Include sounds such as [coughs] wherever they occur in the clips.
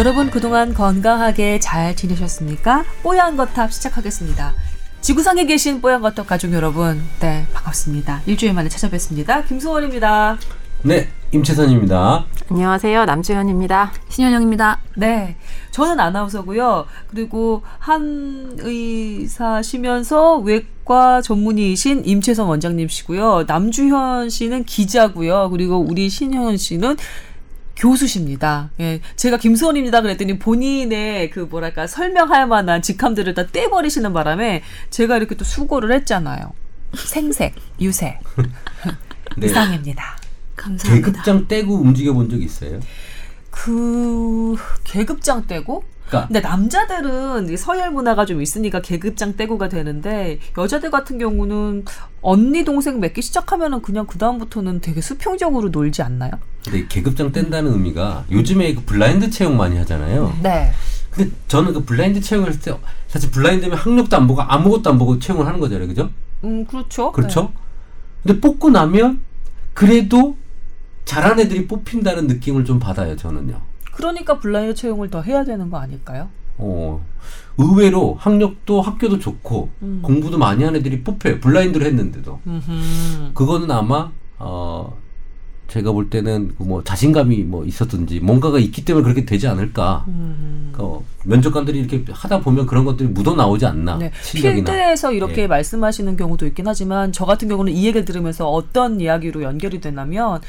여러분 그동안 건강하게 잘 지내셨습니까? 뽀얀 거탑 시작하겠습니다. 지구상에 계신 뽀얀 거탑 가족 여러분, 네 반갑습니다. 일주일 만에 찾아뵙습니다. 김수원입니다. 네, 임채선입니다. 안녕하세요. 남주현입니다. 신현영입니다. 네, 저는 아나운서고요. 그리고 한 의사시면서 외과 전문의이신 임채선 원장님이시고요. 남주현 씨는 기자고요. 그리고 우리 신현 씨는 교수십니다. 예, 제가 김수원입니다 그랬더니 본인의 그 뭐랄까 설명할 만한 직함들을 다 떼버리시는 바람에 제가 이렇게 또 수고를 했잖아요. 생색, 유색, [laughs] 네. 이상입니다. 감사합니다. 계급장 떼고 움직여 본 적 있어요? 그 계급장 떼고 그러니까 근데 남자들은 이 서열 문화가 좀 있으니까 계급장 떼고가 되는데 여자들 같은 경우는 언니 동생 맺기 시작하면은 그냥 그 다음부터는 되게 수평적으로 놀지 않나요? 근데 계급장 뗀다는 의미가 요즘에 그 블라인드 채용 많이 하잖아요. 네. 근데 저는 그 블라인드 채용을 했을 때 사실 블라인드면 학력도 안 보고 아무것도 안 보고 채용을 하는 거잖아요. 그죠? 음 그렇죠. 그렇죠? 근데 뽑고 나면 그래도 잘한 애들이 뽑힌다는 느낌을 좀 받아요, 저는요. 네. 그러니까 블라인드 채용을 더 해야 되는 거 아닐까요? 어, 의외로 학력도 학교도 좋고 음. 공부도 많이 한 애들이 뽑혀요. 블라인드로 했는데도. 음흠. 그거는 아마 어 제가 볼 때는 그뭐 자신감이 뭐 있었든지 뭔가가 있기 때문에 그렇게 되지 않을까. 음. 어, 면접관들이 이렇게 하다 보면 그런 것들이 묻어 나오지 않나. 네. 실력이나. 필드에서 이렇게 예. 말씀하시는 경우도 있긴 하지만 저 같은 경우는 이 얘기를 들으면서 어떤 이야기로 연결이 되냐면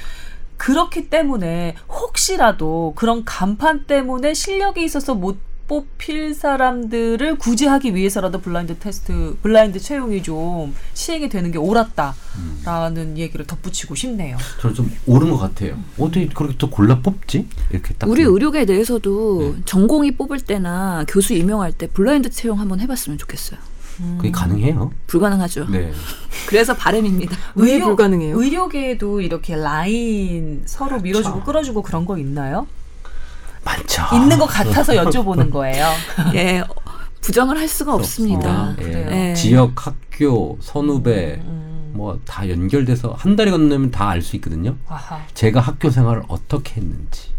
그렇기 때문에 혹시라도 그런 간판 때문에 실력이 있어서 못 뽑힐 사람들을 구제하기 위해서라도 블라인드 테스트, 블라인드 채용이 좀 시행이 되는 게 옳았다라는 얘기를 덧붙이고 싶네요. 저는 좀 옳은 것 같아요. 어떻게 그렇게 또 골라 뽑지? 이렇게 딱. 우리 좀- 의료계 내에서도 네. 전공이 뽑을 때나 교수 임용할 때 블라인드 채용 한번 해봤으면 좋겠어요. 그게 가능해요. 불가능하죠. 네. [laughs] 그래서 바람입니다. 왜 불가능해요? 의료계에도 이렇게 라인 서로 밀어주고 끌어주고 그런 거 있나요? 많죠. 있는 것 같아서 여쭤보는 [laughs] 거예요. [laughs] 예, 부정을 할 수가 없습니다. 없구나. 예. 그래요. 네. 지역 학교 선후배 음. 뭐다 연결돼서 한 달이 건너면 다 알 수 있거든요. 아하. 제가 학교 생활을 어떻게 했는지,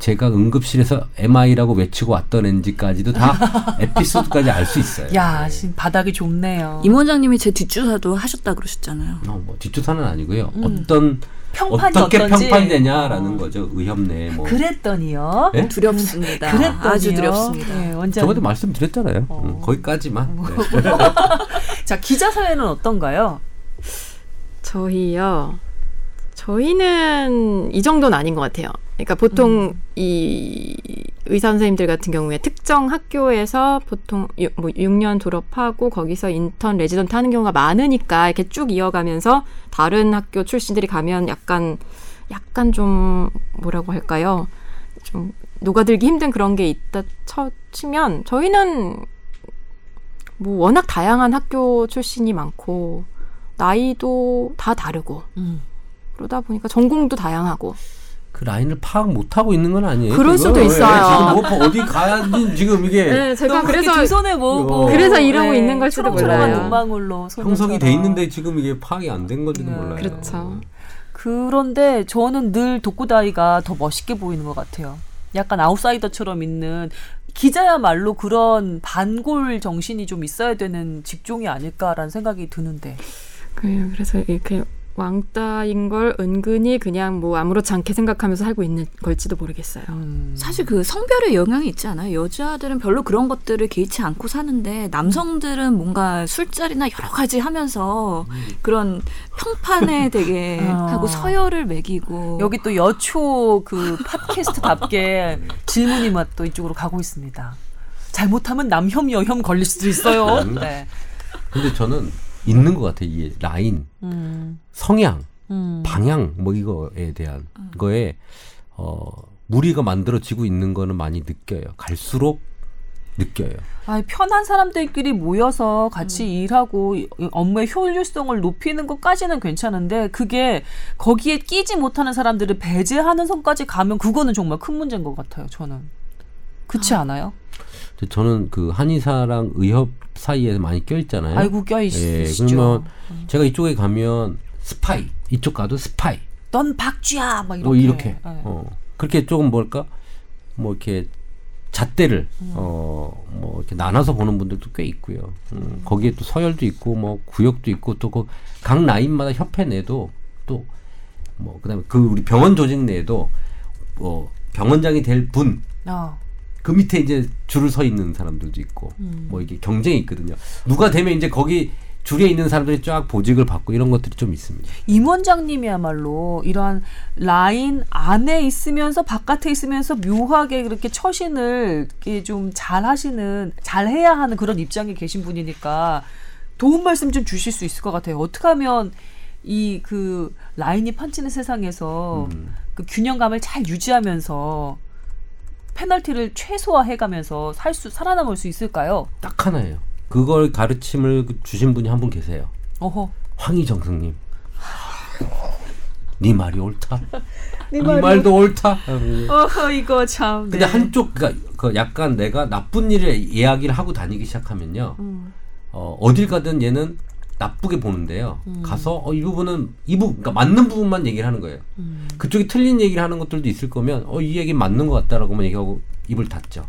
제가 응급실에서 MI라고 외치고 왔던 앤지까지도 다 [laughs] 에피소드까지 알 수 있어요. 야, 네. 진 바닥이 좁네요. 임 원장님이 제 뒷주사도 하셨다 그러셨잖아요. 어, 뭐 뒷조사는 아니고요. 음. 어떤 평판이 어떻게 어떤지. 평판되냐라는 어. 거죠. 의협내 뭐. 그랬더니요. 예? 두렵습니다. 그랬더니요. 아주 두렵습니다. 네, 원장. 저번에 말씀드렸잖아요. 어. 음, 거기까지만. 네. [laughs] 자, 기자 사회는 어떤가요? 저희요. 저희는 이 정도는 아닌 것 같아요. 그러니까 보통 이 의사 선생님들 같은 경우에 특정 학교에서 보통 유, 뭐 6년 졸업하고 거기서 인턴 레지던트 하는 경우가 많으니까 이렇게 쭉 이어가면서 다른 학교 출신들이 가면 약간 약간 좀 뭐라고 할까요? 좀 녹아들기 힘든 그런 게 있다 쳐, 치면 저희는 뭐 워낙 다양한 학교 출신이 많고 나이도 다 다르고 음. 그러다 보니까 전공도 다양하고 그 라인을 파악 못 하고 있는 건 아니에요. 그럴 지금? 수도 예, 있어요. 지금 뭐 어디 가야지 지금 이게 네 제가 그래서 두 손에 모으고 어. 그래서 이러고 있는 걸지도 몰라요. 눈망울로 형성이. 돼 있는데 지금 이게 파악이 안 된 건지도 네, 몰라요. 그렇죠. 그런데 저는 늘 독고다이가 더 멋있게 보이는 것 같아요. 약간 아웃사이더처럼 있는 기자야말로 그런 반골 정신이 좀 있어야 되는 직종이 아닐까라는 생각이 드는데. 그- 그래서 이렇게 왕따인 걸 은근히 그냥 뭐 아무렇지 않게 생각하면서 살고 있는 걸지도 모르겠어요. 음. 사실 그 성별의 영향이 있지 않아요? 여자들은 별로 그런 것들을 개의치 않고 사는데 남성들은 뭔가 술자리나 여러 가지 하면서 그런 평판에 되게 [laughs] 어. 하고 서열을 매기고 여기 또 여초 그 팟캐스트답게 [laughs] 질문이 막또 이쪽으로 가고 있습니다. 잘못하면 남혐 여혐 걸릴 수도 있어요. 음. 네. 근데 저는 있는 것 같아요. 이 라인, 음. 성향, 음. 방향 뭐 이거에 대한 거에 어 무리가 만들어지고 있는 거는 많이 느껴요. 갈수록 느껴요. 아니, 편한 사람들끼리 모여서 같이 일하고 이- 이 업무의 효율성을 높이는 것까지는 괜찮은데 그게 거기에 끼지 못하는 사람들을 배제하는 선까지 가면 그거는 정말 큰 문제인 것 같아요. 저는 그렇지 않아요? 저는 그 한의사랑 의협 사이에 많이 껴 있잖아요. 아이고 껴 예, 있으시죠. 그러면 제가 이쪽에 가면 스파이, 이쪽 가도 스파이. 넌 박쥐야 막 이렇게. 뭐 이렇게. 네. 어. 그렇게 조금 뭘까? 뭐 이렇게 잣대를 어뭐 이렇게 나눠서 보는 분들도 꽤 있고요. 음, 거기에 또 서열도 있고 뭐 구역도 있고 또그각 라인마다 협회 내도 또 뭐 그다음에 그 우리 병원 조직 내에도 뭐 병원장이 될분 그 어. 밑에 이제 줄을 서 있는 사람들도 있고 뭐 이게 경쟁이 있거든요. 누가 되면 이제 거기 줄에 있는 사람들이 쫙 보직을 받고 이런 것들이 좀 있습니다. 임 원장님이야말로 이러한 라인 안에 있으면서 바깥에 있으면서 묘하게 그렇게 처신을 이렇게 좀 잘하시는 잘해야 하는 그런 입장에 계신 분이니까 도움 말씀 좀 주실 수 있을 것 같아요. 어떻게 하면 이 그 라인이 판치는 세상에서 음. 그 균형감을 잘 유지하면서 페널티를 최소화해가면서 살 수 살아남을 수 있을까요? 딱 하나예요. 그걸 가르침을 주신 분이 한 분 계세요. 어허. 황희정승님. 네 말이 옳다. [laughs] 네, 말도 옳다. [laughs] 어허 이거 참. 근데 네. 한쪽 그러니까 그 약간 내가 나쁜 일을 이야기를 하고 다니기 시작하면요. 음. 어, 어딜 가든 얘는 나쁘게 보는데요. 가서 어, 이 부분은 이 부분 그러니까 맞는 부분만 얘기를 하는 거예요. 음. 그쪽이 틀린 얘기를 하는 것들도 있을 거면 어, 이 얘기 맞는 것 같다라고만 얘기하고 입을 닫죠.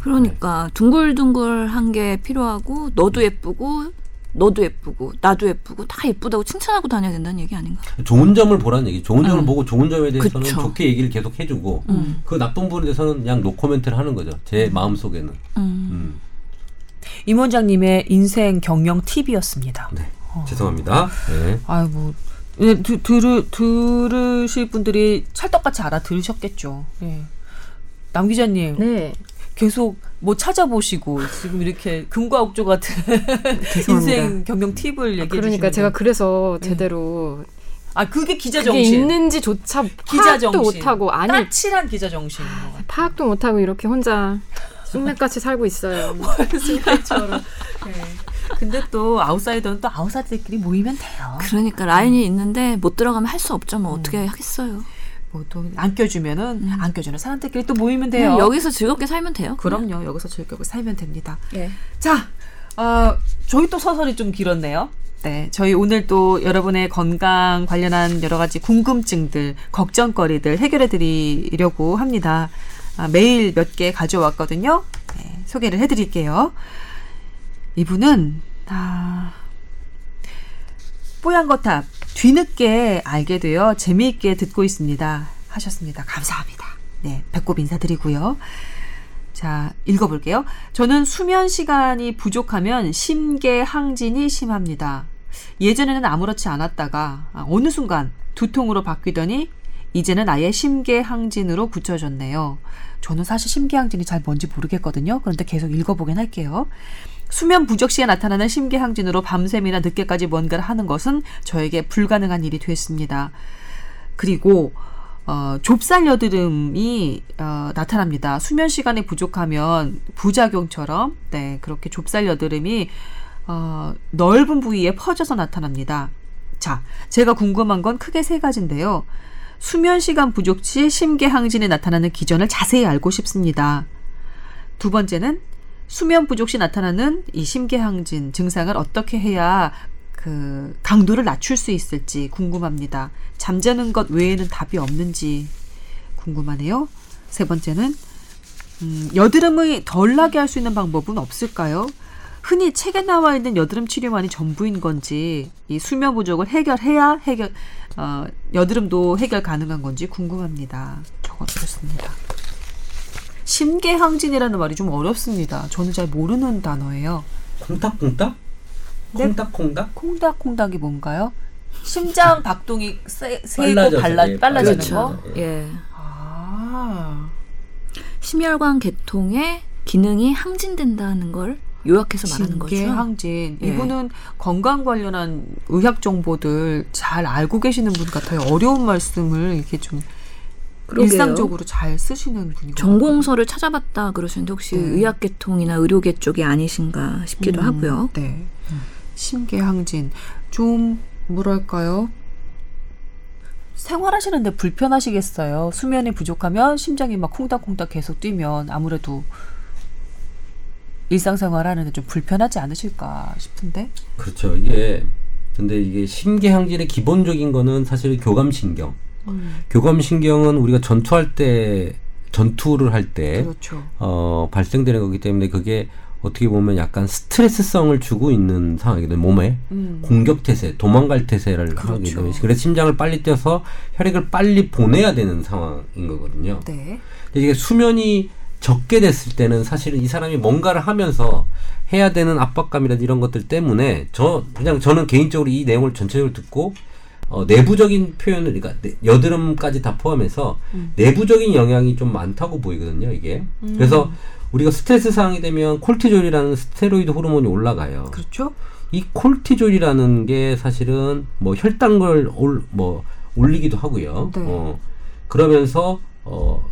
그러니까 둥글둥글한 게 필요하고 너도 예쁘고 너도 예쁘고 나도 예쁘고 다 예쁘다고 칭찬하고 다녀야 된다는 얘기 아닌가? 좋은 점을 보라는 얘기. 좋은 점을 음. 보고 좋은 점에 대해서는 그쵸. 좋게 얘기를 계속 해주고 음. 그 나쁜 부분에 대해서는 그냥 노코멘트를 하는 거죠. 제 마음 속에는. 음. 음. 임 원장님의 인생 경영 팁이었습니다. 네. 죄송합니다. 네. 아이고 예, 드, 들으, 들으실 분들이 찰떡같이 알아 들으셨겠죠. 예. 남 기자님 네. 계속 뭐 찾아보시고 지금 이렇게 금과 옥조 같은. [laughs] 인생 경영 팁을 얘기해 그러니까 주시는 제가 거. 그래서 제대로 아 그게 기자 그게 정신 있는지조차 기자 파악도 정신 못하고 아니 까칠한 기자 정신 파악도 못하고 이렇게 혼자 쑥맥같이 살고 있어요. [laughs] 순간처럼 네. 근데 또 아웃사이더는 또 아웃사이더들끼리 모이면 돼요 그러니까 라인이 있는데 못 들어가면 할 수 없죠. 뭐 어떻게 하겠어요? 뭐또안 껴주면은 안 껴주는 사람들끼리 또 모이면 돼요 여기서 즐겁게 살면 돼요. 그럼요 여기서 즐겁게 살면 됩니다 예. 자, 어, 저희 또 서설이 좀 길었네요. 네, 저희 오늘 또 여러분의 건강 관련한 여러 가지 궁금증들, 걱정거리들 해결해 드리려고 합니다. 아, 메일 몇 개 가져왔거든요. 네, 소개를 해 드릴게요. 이분은, 아, 뽀얀 거탑, 뒤늦게 알게 되어 재미있게 듣고 있습니다. 하셨습니다. 감사합니다. 네, 배꼽 인사드리고요. 자, 읽어볼게요. 저는 수면 시간이 부족하면 심계 항진이 심합니다. 예전에는 아무렇지 않았다가 아, 어느 순간 두통으로 바뀌더니 이제는 아예 심계항진으로 굳혀졌네요. 저는 사실 심계항진이 잘 뭔지 모르겠거든요. 그런데 계속 읽어보긴 할게요. 수면 부족 시에 나타나는 심계항진으로 밤샘이나 늦게까지 뭔가를 하는 것은 저에게 불가능한 일이 됐습니다. 그리고 어, 좁쌀 여드름이 어, 나타납니다. 수면 시간이 부족하면 부작용처럼 네 그렇게 좁쌀 여드름이 어, 넓은 부위에 퍼져서 나타납니다. 자, 제가 궁금한 건 크게 세 가지인데요. 수면 시간 부족 시 심계항진이 나타나는 기전을 자세히 알고 싶습니다. 두 번째는 수면 부족 시 나타나는 이 심계항진 증상을 어떻게 해야 그 강도를 낮출 수 있을지 궁금합니다. 잠자는 것 외에는 답이 없는지 궁금하네요. 세 번째는 음, 여드름이 덜 나게 할 수 있는 방법은 없을까요? 흔히 책에 나와 있는 여드름 치료만이 전부인 건지 이 수면 부족을 해결해야 해결 어, 여드름도 해결 가능한 건지 궁금합니다. 적어드렸습니다. 심계항진이라는 말이 좀 어렵습니다. 저는 잘 모르는 단어예요. 콩닥콩닥? 네. 콩닥콩닥? 콩닥콩닥이 뭔가요? 심장 [laughs] 박동이 세, 세고 발라, 예, 빨라지는 빨라져서. 거? 예. 아, 심혈관 계통의 기능이 항진된다는 걸 요약해서 말하는 거죠. 심계항진. 예. 이분은 건강 관련한 의학 정보들 잘 알고 계시는 분 같아요. 어려운 말씀을 이렇게 좀 그러게요. 일상적으로 잘 쓰시는 분이고. 전공서를 찾아봤다 그러시는데 혹시 네. 의학 계통이나 의료계 쪽이 아니신가 싶기도 하고요. 네. 심계항진. 좀 뭐랄까요? 생활하시는데 불편하시겠어요. 수면이 부족하면 심장이 막 콩닥콩닥 계속 뛰면 아무래도 일상생활 하는데 좀 불편하지 않으실까 싶은데. 그렇죠. 이게 근데 이게 심계항진의 기본적인 거는 사실 교감신경. 교감신경은 우리가 전투할 때 전투를 할때 그렇죠. 어, 발생되는 거기 때문에 그게 어떻게 보면 약간 스트레스성을 주고 있는 상황이거든요. 몸에 음. 공격 태세, 도망갈 태세를 하기 그렇죠. 때문에 그래서 심장을 빨리 뛰어서 혈액을 빨리 보내야 되는 상황인 거거든요. 네. 근데 이게 수면이 적게 됐을 때는 사실은 이 사람이 뭔가를 하면서 해야 되는 압박감이라든지 이런 것들 때문에 저 그냥 저는 개인적으로 이 내용을 전체적으로 듣고 어, 내부적인 표현을 그러니까 내- 여드름까지 다 포함해서 내부적인 영향이 좀 많다고 보이거든요 이게 그래서 우리가 스트레스 상황이 되면 콜티졸이라는 스테로이드 호르몬이 올라가요. 그렇죠. 이 콜티졸이라는 게 사실은 뭐 혈당을 올, 뭐 올리기도 하고요. 네. 어, 그러면서 어,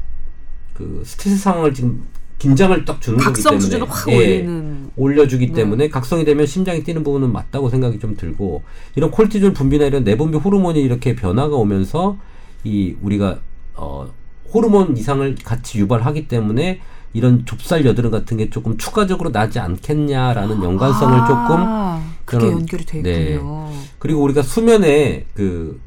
그 스트레스 상황을 지금 긴장을 딱 주는 거기 각성 때문에 수준을 확 예, 올리는. 올려주기 네. 때문에 각성이 되면 심장이 뛰는 부분은 맞다고 생각이 좀 들고 이런 콜티졸 분비나 이런 내분비 호르몬이 이렇게 변화가 오면서 이 우리가 어, 호르몬 이상을 같이 유발하기 때문에 이런 좁쌀 여드름 같은 게 조금 추가적으로 나지 않겠냐라는 연관성을 조금 아, 그게 저는- 연결이 돼 네. 있군요. 그리고 우리가 수면에 그,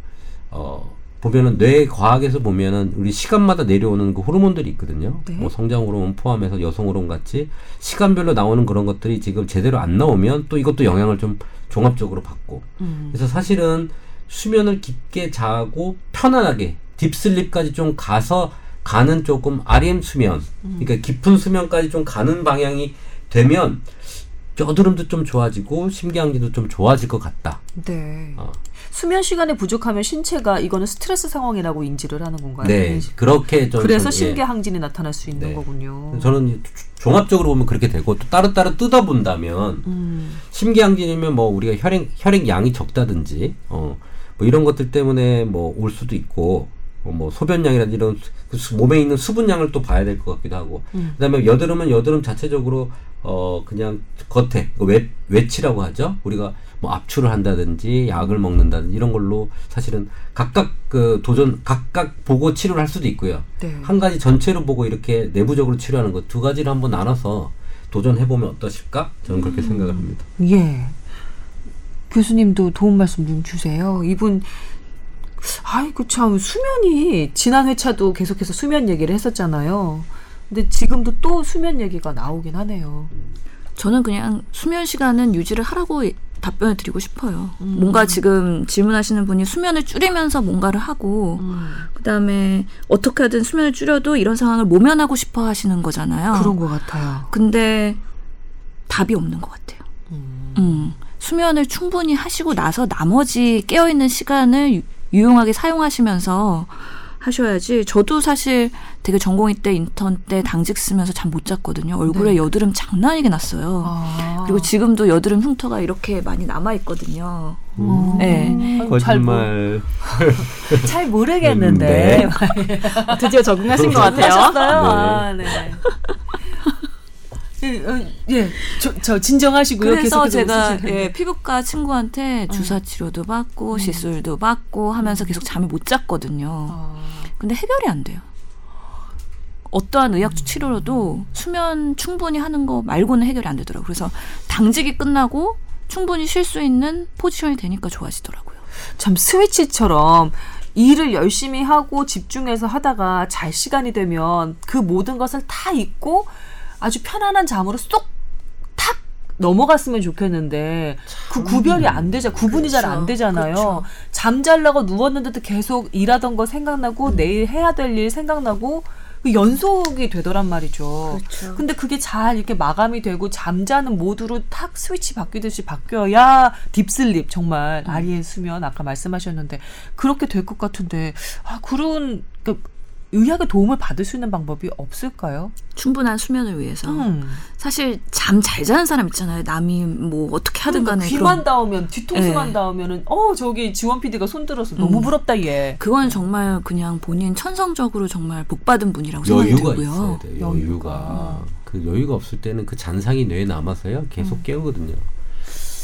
어, 보면은 뇌 과학에서 보면은 우리 시간마다 내려오는 그 호르몬들이 있거든요. 네. 뭐 성장 호르몬 포함해서 여성 호르몬 같이 시간별로 나오는 그런 것들이 지금 제대로 안 나오면 또 이것도 영향을 좀 종합적으로 받고. 음. 그래서 사실은 수면을 깊게 자고 편안하게 딥슬립까지 좀 가서 가는 조금 REM 수면, 그러니까 깊은 수면까지 좀 가는 방향이 되면 여드름도 좀 좋아지고 심경지도 좀 좋아질 것 같다. 네. 어. 수면 시간이 부족하면 신체가 이거는 스트레스 상황이라고 인지를 하는 건가요? 네, 그렇게 좀 그래서 좀, 예. 심계 항진이 나타날 수 있는 네. 거군요. 저는 종합적으로 보면 그렇게 되고 또 따로따로 뜯어 본다면 음. 심계항진이면 뭐 우리가 혈액 혈액 양이 적다든지 어 뭐 이런 것들 때문에 뭐 올 수도 있고 어, 뭐 소변량이라든지 이런 그 수- 몸에 있는 수분량을 또 봐야 될 것 같기도 하고 음. 그다음에 여드름은 여드름 자체적으로 어 그냥 겉에 그 외, 외치라고 하죠 우리가 뭐 압출을 한다든지 약을 먹는다든지 이런 걸로 사실은 각각 그 도전 각각 보고 치료를 할 수도 있고요 네. 한 가지 전체로 보고 이렇게 내부적으로 치료하는 것 두 가지를 한번 나눠서 도전해 보면 어떠실까 저는 그렇게 생각을 합니다. 예. 교수님도 도움 말씀 좀 주세요. 이분 아이고 참 수면이 지난 회차도 계속해서 수면 얘기를 했었잖아요. 근데 지금도 또 수면 얘기가 나오긴 하네요. 저는 그냥 수면 시간은 유지를 하라고 답변을 드리고 싶어요. 음. 뭔가 지금 질문하시는 분이 수면을 줄이면서 뭔가를 하고 그다음에 어떻게 하든 수면을 줄여도 이런 상황을 모면하고 싶어 하시는 거잖아요. 그런 것 같아요. 근데 답이 없는 것 같아요. 음. 음, 수면을 충분히 하시고 나서 나머지 깨어있는 시간을 유- 유용하게 사용하시면서 하셔야지. 저도 사실 되게 전공의 때 인턴 때 당직 쓰면서 잠 못 잤거든요. 얼굴에 네. 여드름 장난 아니게 났어요. 아. 그리고 지금도 여드름 흉터가 이렇게 많이 남아 있거든요. 음. 네. 아이고, [laughs] 잘, 모르겠는데. [laughs] 드디어 적응하신 것 같아요. 하셨어요? 아, 네. 예, 어, 예, 저, 저 진정하시고요. 그래서 제가. 예, 피부과 친구한테 주사 치료도 받고 시술도 받고 하면서 계속 잠을 못 잤거든요. 아, 근데 해결이 안 돼요. 어떠한 의학 치료로도 수면 충분히 하는 거 말고는 해결이 안 되더라고요. 그래서 당직이 끝나고 충분히 쉴 수 있는 포지션이 되니까 좋아지더라고요. 참 스위치처럼 일을 열심히 하고 집중해서 하다가 잘 시간이 되면 그 모든 것을 다 잊고 아주 편안한 잠으로 쏙 탁 넘어갔으면 좋겠는데 그 구별이 안 되자 구분이 잘안 그렇죠. 되잖아요. 그렇죠. 잠잘라고 누웠는데도 계속 일하던 거 생각나고 내일 해야 될 일 생각나고 그 연속이 되더란 말이죠. 그렇죠. 근데 그게 잘 이렇게 마감이 되고 잠자는 모드로 탁 스위치 바뀌듯이 바뀌어야 딥슬립 정말 음. 아리의 수면 아까 말씀하셨는데 그렇게 될 것 같은데 아 그런 그 의학의 도움을 받을 수 있는 방법이 없을까요? 충분한 수면을 위해서. 음. 사실 잠 잘 자는 사람 있잖아요. 남이 뭐 어떻게 하든 그러니까 간에 귀만 그런 닿으면 뒤통수만 네. 닿으면은 어 저기 지원 PD가 손 들어서 너무 음. 부럽다 얘. 그건 정말 그냥 본인 천성적으로 정말 복 받은 분이라고 생각이 여유가 들고요. 있어야 돼요. 여유가. 여유가. 그 여유가 없을 때는 그 잔상이 뇌에 남아서요. 계속 깨우거든요.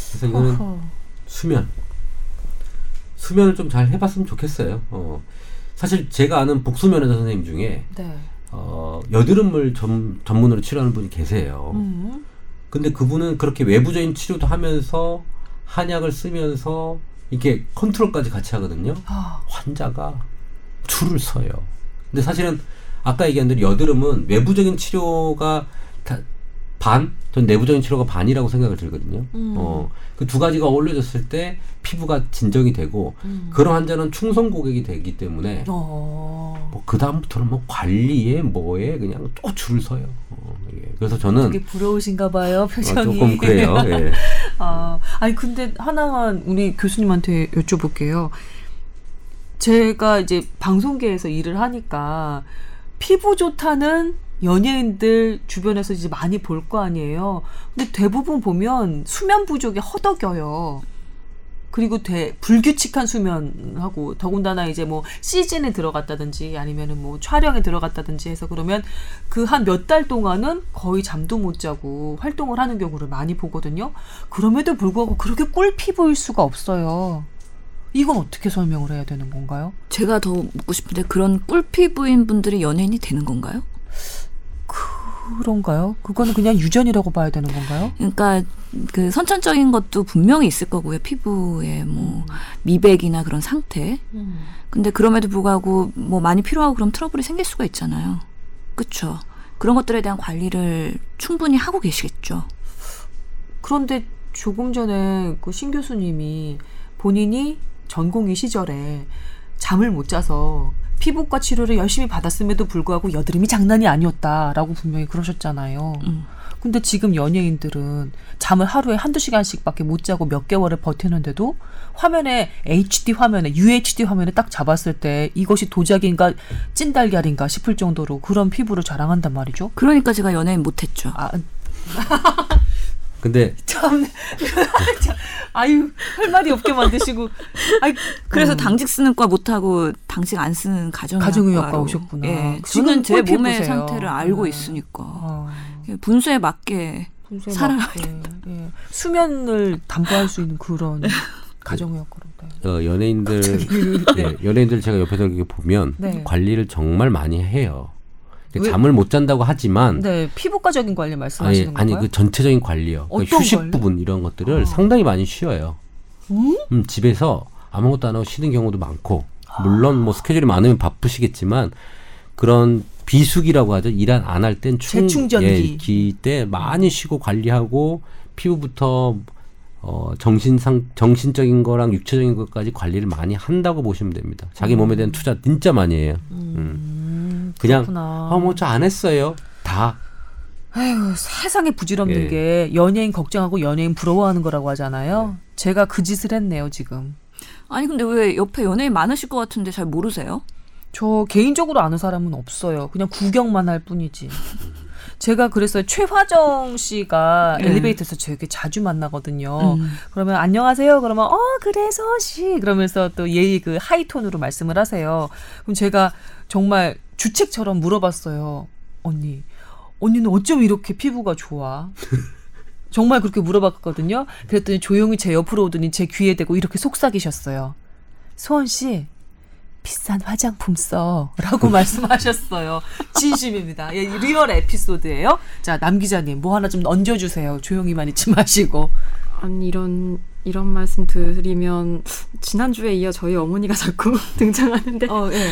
그래서 이거는 어허. 수면. 수면을 좀 잘 해봤으면 좋겠어요. 어. 사실 제가 아는 복수면 의사 선생님 중에 네. 어, 여드름을 전, 전문으로 치료하는 분이 계세요. 음. 근데 그분은 그렇게 외부적인 치료도 하면서 한약을 쓰면서 이렇게 컨트롤까지 같이 하거든요. 아, 환자가 줄을 서요. 근데 사실은 아까 얘기한 대로 여드름은 외부적인 치료가 다 반, 전 내부적인 치료가 반이라고 생각을 들거든요. 음. 어, 그 두 가지가 어울려졌을 때 피부가 진정이 되고 음. 그런 환자는 충성 고객이 되기 때문에 어. 뭐그 다음부터는 뭐 관리에 뭐에 그냥 또 줄을 서요. 어, 예. 그래서 저는 되게 부러우신가 봐요, 어, 표정이. 조금 그래요. [laughs] 예. 아, 아니 근데 하나만 우리 교수님한테 여쭤볼게요. 제가 이제 방송계에서 일을 하니까 피부 좋다는 연예인들 주변에서 이제 많이 볼 거 아니에요. 근데 대부분 보면 수면 부족에 허덕여요. 그리고 대, 불규칙한 수면하고 더군다나 이제 뭐 시즌에 들어갔다든지 아니면은 뭐 촬영에 들어갔다든지 해서 그러면 그 한 몇 달 동안은 거의 잠도 못 자고 활동을 하는 경우를 많이 보거든요. 그럼에도 불구하고 그렇게 꿀 피부일 수가 없어요. 이건 어떻게 설명을 해야 되는 건가요? 제가 더 묻고 싶은데 그런 꿀 피부인 분들이 연예인이 되는 건가요? 그런가요? 그거는 그냥 유전이라고 봐야 되는 건가요? 그러니까 그 선천적인 것도 분명히 있을 거고요. 피부의 뭐 미백이나 그런 상태. 근데 그럼에도 불구하고 뭐 많이 필요하고 그럼 트러블이 생길 수가 있잖아요. 그렇죠. 그런 것들에 대한 관리를 충분히 하고 계시겠죠. 그런데 조금 전에 그 신 교수님이 본인이 전공의 시절에 잠을 못 자서 피부과 치료를 열심히 받았음에도 불구하고 여드름이 장난이 아니었다라고 분명히 그러셨잖아요. 음. 근데 지금 연예인들은 잠을 하루에 한두 시간씩밖에 못 자고 몇 개월을 버티는데도 화면에 HD 화면에 UHD 화면에 딱 잡았을 때 이것이 도자기인가 찐달걀인가 싶을 정도로 그런 피부를 자랑한단 말이죠. 그러니까 제가 연예인 못했죠. 아, [laughs] 근데 참, 참, [laughs] 아유 할 말이 없게 만드시고, 아이 그래서 당직 쓰는 과 못하고 당직 안 쓰는 가정의학과 가정의학과 오셨구나. 예, 지금 저는 제꿀 몸의 피부세요. 상태를 알고 네. 있으니까 어, 분수에 맞게 살아야 맞게, 예. 수면을 담보할 수 있는 그런 [laughs] 가정의학과로. 네. 어, 연예인들 네. 예, 연예인들 제가 옆에서 이렇게 보면 네. 관리를 정말 많이 해요. 왜- 잠을 못 잔다고 하지만 네, 피부과적인 관리 아니 말씀하시는 아니 건가요? 그 전체적인 관리요. 그 어떤 휴식 관리? 부분 이런 것들을 아. 상당히 많이 쉬어요. 음, 집에서 아무것도 안 하고 쉬는 경우도 많고 물론 뭐 스케줄이 많으면 바쁘시겠지만 그런 비수기라고 하죠. 일 안 할땐 재충전기. 예, 기때 많이 쉬고 관리하고 피부부터 어, 정신상 정신적인 거랑 육체적인 것까지 관리를 많이 한다고 보시면 됩니다. 자기 몸에 대한 투자 진짜 많이 해요. 음. 그냥 그렇구나. 아뭐저 안 했어요. 다 아유, 세상에 부질없는 예. 게 연예인 걱정하고 연예인 부러워하는 거라고 하잖아요. 네. 제가 그 짓을 했네요, 지금. 아니 근데 왜 옆에 연예인 많으실 것 같은데 잘 모르세요? 저 개인적으로 아는 사람은 없어요. 그냥 구경만 할 뿐이지. 제가 그래서 최화정 씨가 네. 엘리베이터에서 되게 자주 만나거든요. 음. 그러면 안녕하세요. 그러면 어 그래 서 씨 그러면서 또 예의 그 하이톤으로 말씀을 하세요. 그럼 제가 정말 주책처럼 물어봤어요. 언니, 언니는 어쩜 이렇게 피부가 좋아? [laughs] 정말 그렇게 물어봤거든요. 그랬더니 조용히 제 옆으로 오더니 제 귀에 대고 이렇게 속삭이셨어요. 소원 씨, 비싼 화장품 써라고 [laughs] 말씀하셨어요. 진심입니다. 예, real 에피소드예요. 자, 남 기자님 뭐 하나 좀 얹어 주세요. 조용히만 있지 마시고. 아니 이런 이런 말씀 드리면 지난주에 이어 저희 어머니가 [laughs] 자꾸 등장하는데 어, 예.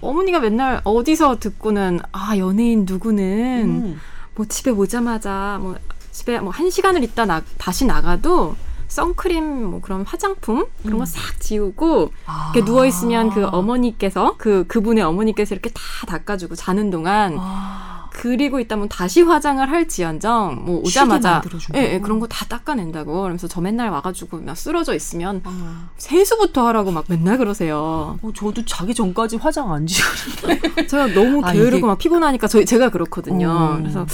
어머니가 맨날 어디서 듣고는 아 연예인 누구는 음. 뭐 집에 오자마자 뭐 집에 뭐 한 시간을 있다 나, 다시 나가도 선크림 뭐 그런 화장품 그런 거 싹 지우고 아. 이렇게 누워 있으면 그 어머니께서 그 그분의 어머니께서 이렇게 다 닦아주고 자는 동안 아. 그리고 있다면 다시 화장을 할지언정 뭐 오자마자? 예, 예, 그런 거 다 닦아낸다고 그러면서 저 맨날 와가지고 막 쓰러져 있으면 어. 세수부터 하라고 막 맨날 그러세요. 어, 저도 자기 전까지 화장 안 지우는데. [laughs] 제가 너무 아, 게으르고 이게- 막 피곤하니까 저희 제가 그렇거든요. 어. 그래서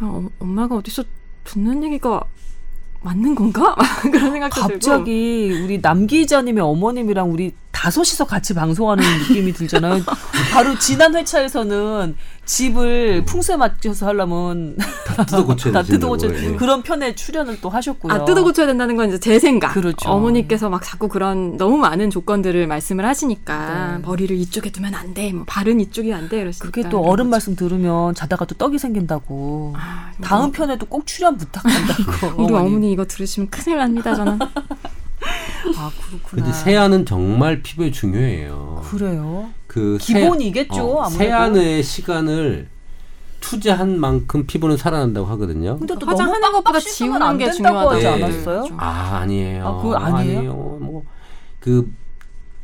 어, 엄마가 어디서 듣는 얘기가 맞는 건가? [laughs] 그런 생각도 들고. 갑자기 우리 남 기자님의 어머님이랑 우리 다섯이서 같이 방송하는 느낌이 들잖아요. [laughs] 바로 지난 회차에서는 집을 풍수에 맞춰서 하려면 뜯어 고쳐야 다 뜯어 [laughs] 고쳐 예. 그런 편에 출연을 또 하셨고요. 아 뜯어 고쳐야 된다는 건 이제 제 생각. 그렇죠. 어머니께서 막 자꾸 그런 너무 많은 조건들을 말씀을 하시니까 네. 머리를 이쪽에 두면 안 돼, 뭐 발은 이쪽이 안 돼, 이러시니까. 그게 또 어른 말씀 들으면 자다가 또 떡이 생긴다고. 아, 다음 어- 편에도 꼭 출연 부탁한다고. 우리 어머니 이거 들으시면 큰일 납니다, 저는. [laughs] 아 그렇구나. 근데 세안은 정말 피부에 중요해요. 그래요. 그 기본이겠죠, 세, 어, 아무래도. 세안의 시간을 투자한 만큼 피부는 살아난다고 하거든요. 근데 또 화장하는 것보다 지우는 안게 된다고 하지 중요하다. 않았어요? 네. 아 아니에요. 아, 그거 아니에요? 뭐그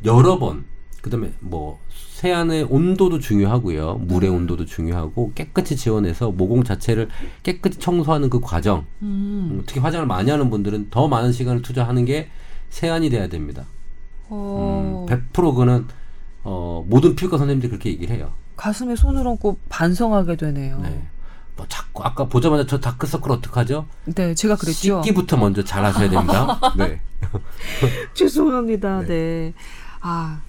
여러 번 그다음에 뭐 세안의 온도도 중요하고요. 물의 음. 온도도 중요하고 깨끗이 지워내서 모공 자체를 깨끗이 청소하는 그 과정. 음. 음, 특히 화장을 많이 하는 분들은 더 많은 시간을 투자하는 게 세안이 돼야 됩니다. 어, 음, 100% 그는 어, 모든 피부과 선생님들이 그렇게 얘기를 해요. 가슴에 손을 얹고 반성하게 되네요. 네, 네. 뭐 자꾸 아까 보자마자 저 다크서클 어떡하죠? 네, 제가 그랬죠. 씻기부터 먼저 잘 하셔야 됩니다. [laughs] 네. [laughs] 죄송합니다. 네. 아,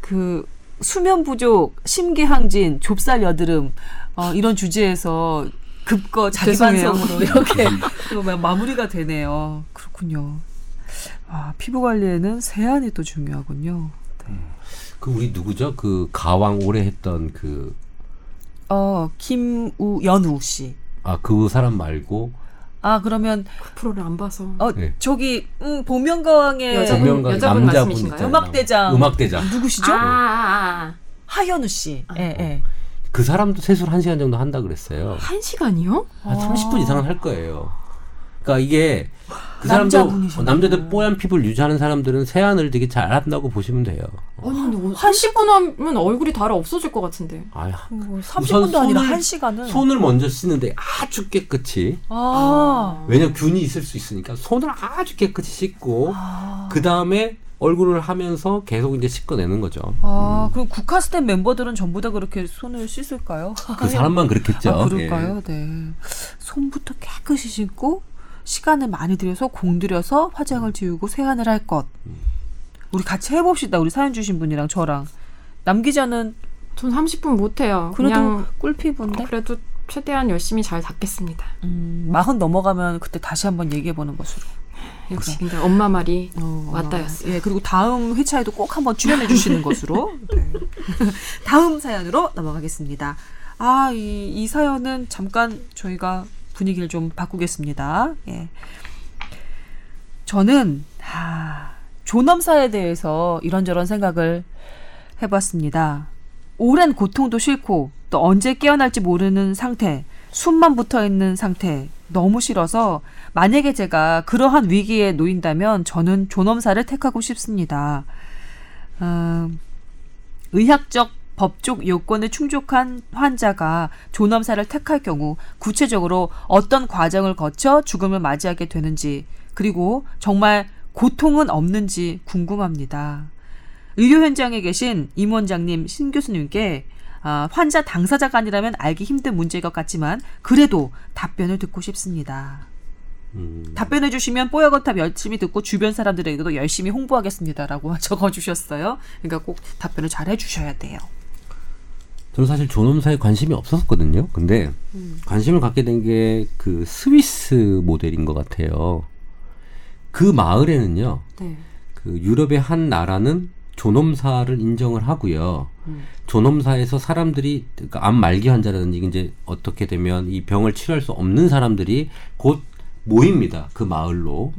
그 수면 부족, 심계항진, 좁쌀 여드름 어, 이런 주제에서 급거 자기 죄송해요. 반성으로 [laughs] 이렇게 마무리가 되네요. 그렇군요. 아, 피부 관리에는 세안이 또 중요하군요. 그 우리 누구죠? 그 가왕 오래 했던 그 어, 김우 연우 씨. 아, 그 사람 말고 아, 그러면 그 프로를 안 봐서. 어, 네. 저기 음, 보명가왕의 여자분, 여자분 남자분 말씀이신가요? 음악대장. 음악대장. 누구시죠? 아, 아, 아. 하현우 씨. 예, 예. 그 사람도 세수를 한 시간 정도 한다 그랬어요. 한 시간이요? 한 아. 30분 이상은 할 거예요. 그러니까 이게 그 사람도. 남자들 뽀얀 피부를 유지하는 사람들은 세안을 되게 잘 한다고 보시면 돼요. 아니 근데 뭐 30분 하면 얼굴이 달아 없어질 것 같은데. 아, 뭐 우선 30분도 아니라 손을- 1시간은 손을 먼저 씻는데 아주 깨끗이. 아. 왜냐면 균이 있을 수 있으니까 손을 아주 깨끗이 씻고 아. 그 다음에 얼굴을 하면서 계속 이제 씻어내는 거죠. 아, 그럼 국카스텐 멤버들은 전부 다 그렇게 손을 씻을까요? 그 사람만 그렇겠죠. 아, 그럴까요? 예. 네. 손부터 깨끗이 씻고 시간을 많이 들여서 공들여서 화장을 지우고 세안을 할 것. 우리 같이 해봅시다. 우리 사연 주신 분이랑 저랑. 남 기자는 전 30분 못 해요. 그래도 꿀피부인데. 그래도 최대한 열심히 잘 닦겠습니다. 음, 마흔 넘어가면 그때 다시 한번 얘기해 보는 것으로. 역시 근데 엄마 말이 어, 왔다였어요. 예, 그리고 다음 회차에도 꼭 한번 출연해 주시는 것으로. 네. 다음 사연으로 넘어가겠습니다. 아, 이, 이 사연은 잠깐 저희가 분위기를 좀 바꾸겠습니다. 예. 저는, 아, 존엄사에 대해서 이런저런 생각을 해봤습니다. 오랜 고통도 싫고, 또 언제 깨어날지 모르는 상태, 숨만 붙어 있는 상태, 너무 싫어서, 만약에 제가 그러한 위기에 놓인다면 저는 존엄사를 택하고 싶습니다. 음, 의학적 법적 요건에 충족한 환자가 존엄사를 택할 경우 구체적으로 어떤 과정을 거쳐 죽음을 맞이하게 되는지 그리고 정말 고통은 없는지 궁금합니다. 의료 현장에 계신 임 원장님, 신 교수님께 아, 환자 당사자가 아니라면 알기 힘든 문제일 것 같지만 그래도 답변을 듣고 싶습니다. 음, 답변해 주시면 뽀여거탑 열심히 듣고 주변 사람들에게도 열심히 홍보하겠습니다라고 [laughs] 적어 주셨어요. 그러니까 꼭 답변을 잘 해 주셔야 돼요. 저는 사실 존엄사에 관심이 없었거든요. 근데 관심을 갖게 된 게 그 스위스 모델인 것 같아요. 그 마을에는요. 네. 그 유럽의 한 나라는 존엄사를 인정을 하고요. 존엄사에서 사람들이 그러니까 암 말기 환자라든지 이제 어떻게 되면 이 병을 치료할 수 없는 사람들이 곧 모입니다. 그 마을로.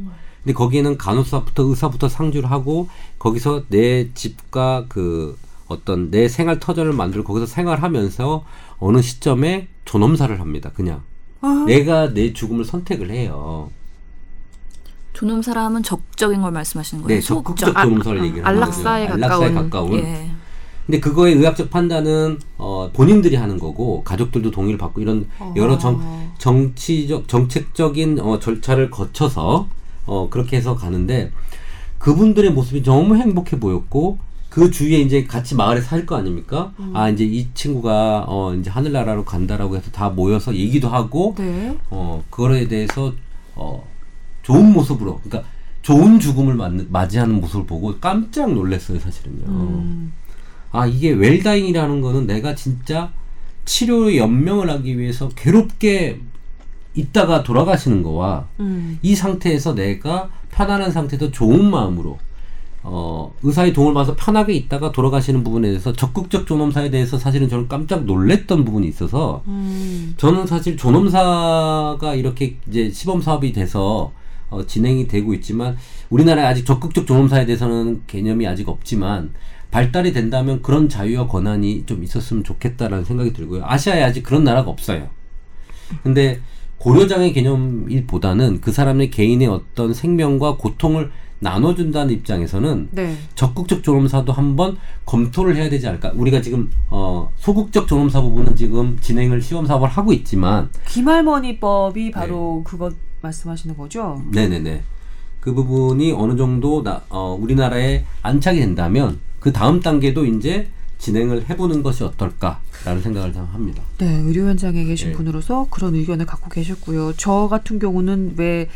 근데 거기에는 간호사부터 의사부터 상주를 하고 거기서 내 집과 그 어떤 내 생활 터전을 만들고 거기서 생활하면서 어느 시점에 존엄사를 합니다. 그냥 내가 내 죽음을 선택을 해요. 존엄 사람은 적적인 걸 말씀하시는 거예요. 네, 적극적 소극적. 존엄사를 아, 얘기를 하는 안락사에 거죠. 안락사에 가까운. 가까운. 예. 근데 그거의 의학적 판단은 어, 본인들이 하는 거고 가족들도 동의를 받고 이런 여러 정, 정치적 정책적인 어, 절차를 거쳐서 어, 그렇게 해서 가는데 그분들의 모습이 너무 행복해 보였고 그 주위에 이제 같이 마을에 살 거 아닙니까? 아 이제 이 친구가 어 이제 하늘나라로 간다라고 해서 다 모여서 얘기도 하고 네. 어 그거에 대해서 어 좋은 모습으로 그러니까 좋은 죽음을 맞, 맞이하는 모습을 보고 깜짝 놀랐어요 사실은요. 음. 아 이게 웰다잉이라는 거는 내가 진짜 치료에 연명을 하기 위해서 괴롭게 있다가 돌아가시는 거와 음. 이 상태에서 내가 편안한 상태에서 좋은 마음으로 어, 의사의 도움을 받아서 편하게 있다가 돌아가시는 부분에 대해서 적극적 존엄사에 대해서 사실은 저는 깜짝 놀랬던 부분이 있어서 음. 저는 사실 존엄사가 이렇게 이제 시범 사업이 돼서 어, 진행이 되고 있지만 우리나라에 아직 적극적 존엄사에 대해서는 개념이 아직 없지만 발달이 된다면 그런 자유와 권한이 좀 있었으면 좋겠다라는 생각이 들고요. 아시아에 아직 그런 나라가 없어요. 근데 고려장의 개념보다는 그 사람의 개인의 어떤 생명과 고통을 나눠준다는 입장에서는 네. 적극적 존엄사도 한번 검토를 해야 되지 않을까. 우리가 지금 어, 소극적 존엄사 부분은 지금 진행을 시험 사업을 하고 있지만 김할머니법이 바로 그것 말씀하시는 거죠? 네네네. 그 부분이 어느 정도 나, 어, 우리나라에 안착이 된다면 그 다음 단계도 이제 진행을 해보는 것이 어떨까라는 생각을 좀 합니다. 네, 의료 현장에 계신 네. 분으로서 그런 의견을 갖고 계셨고요. 저 같은 경우는 왜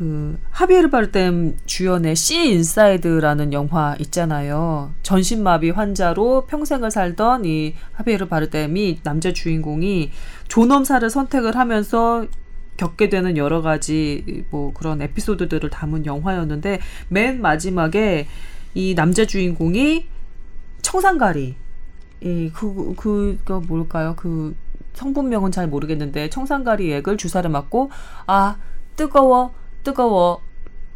그 하비에르 바르뎀 주연의 Sea Inside라는 영화 있잖아요. 전신마비 환자로 평생을 살던 이 하비에르 바르뎀이 남자 주인공이 존엄사를 선택을 하면서 겪게 되는 여러 가지 뭐 그런 에피소드들을 담은 영화였는데 맨 마지막에 이 남자 주인공이 청산가리 이그 그가 뭘까요? 그 성분명은 잘 모르겠는데 청산가리 액을 주사를 맞고 아 뜨거워 뜨거워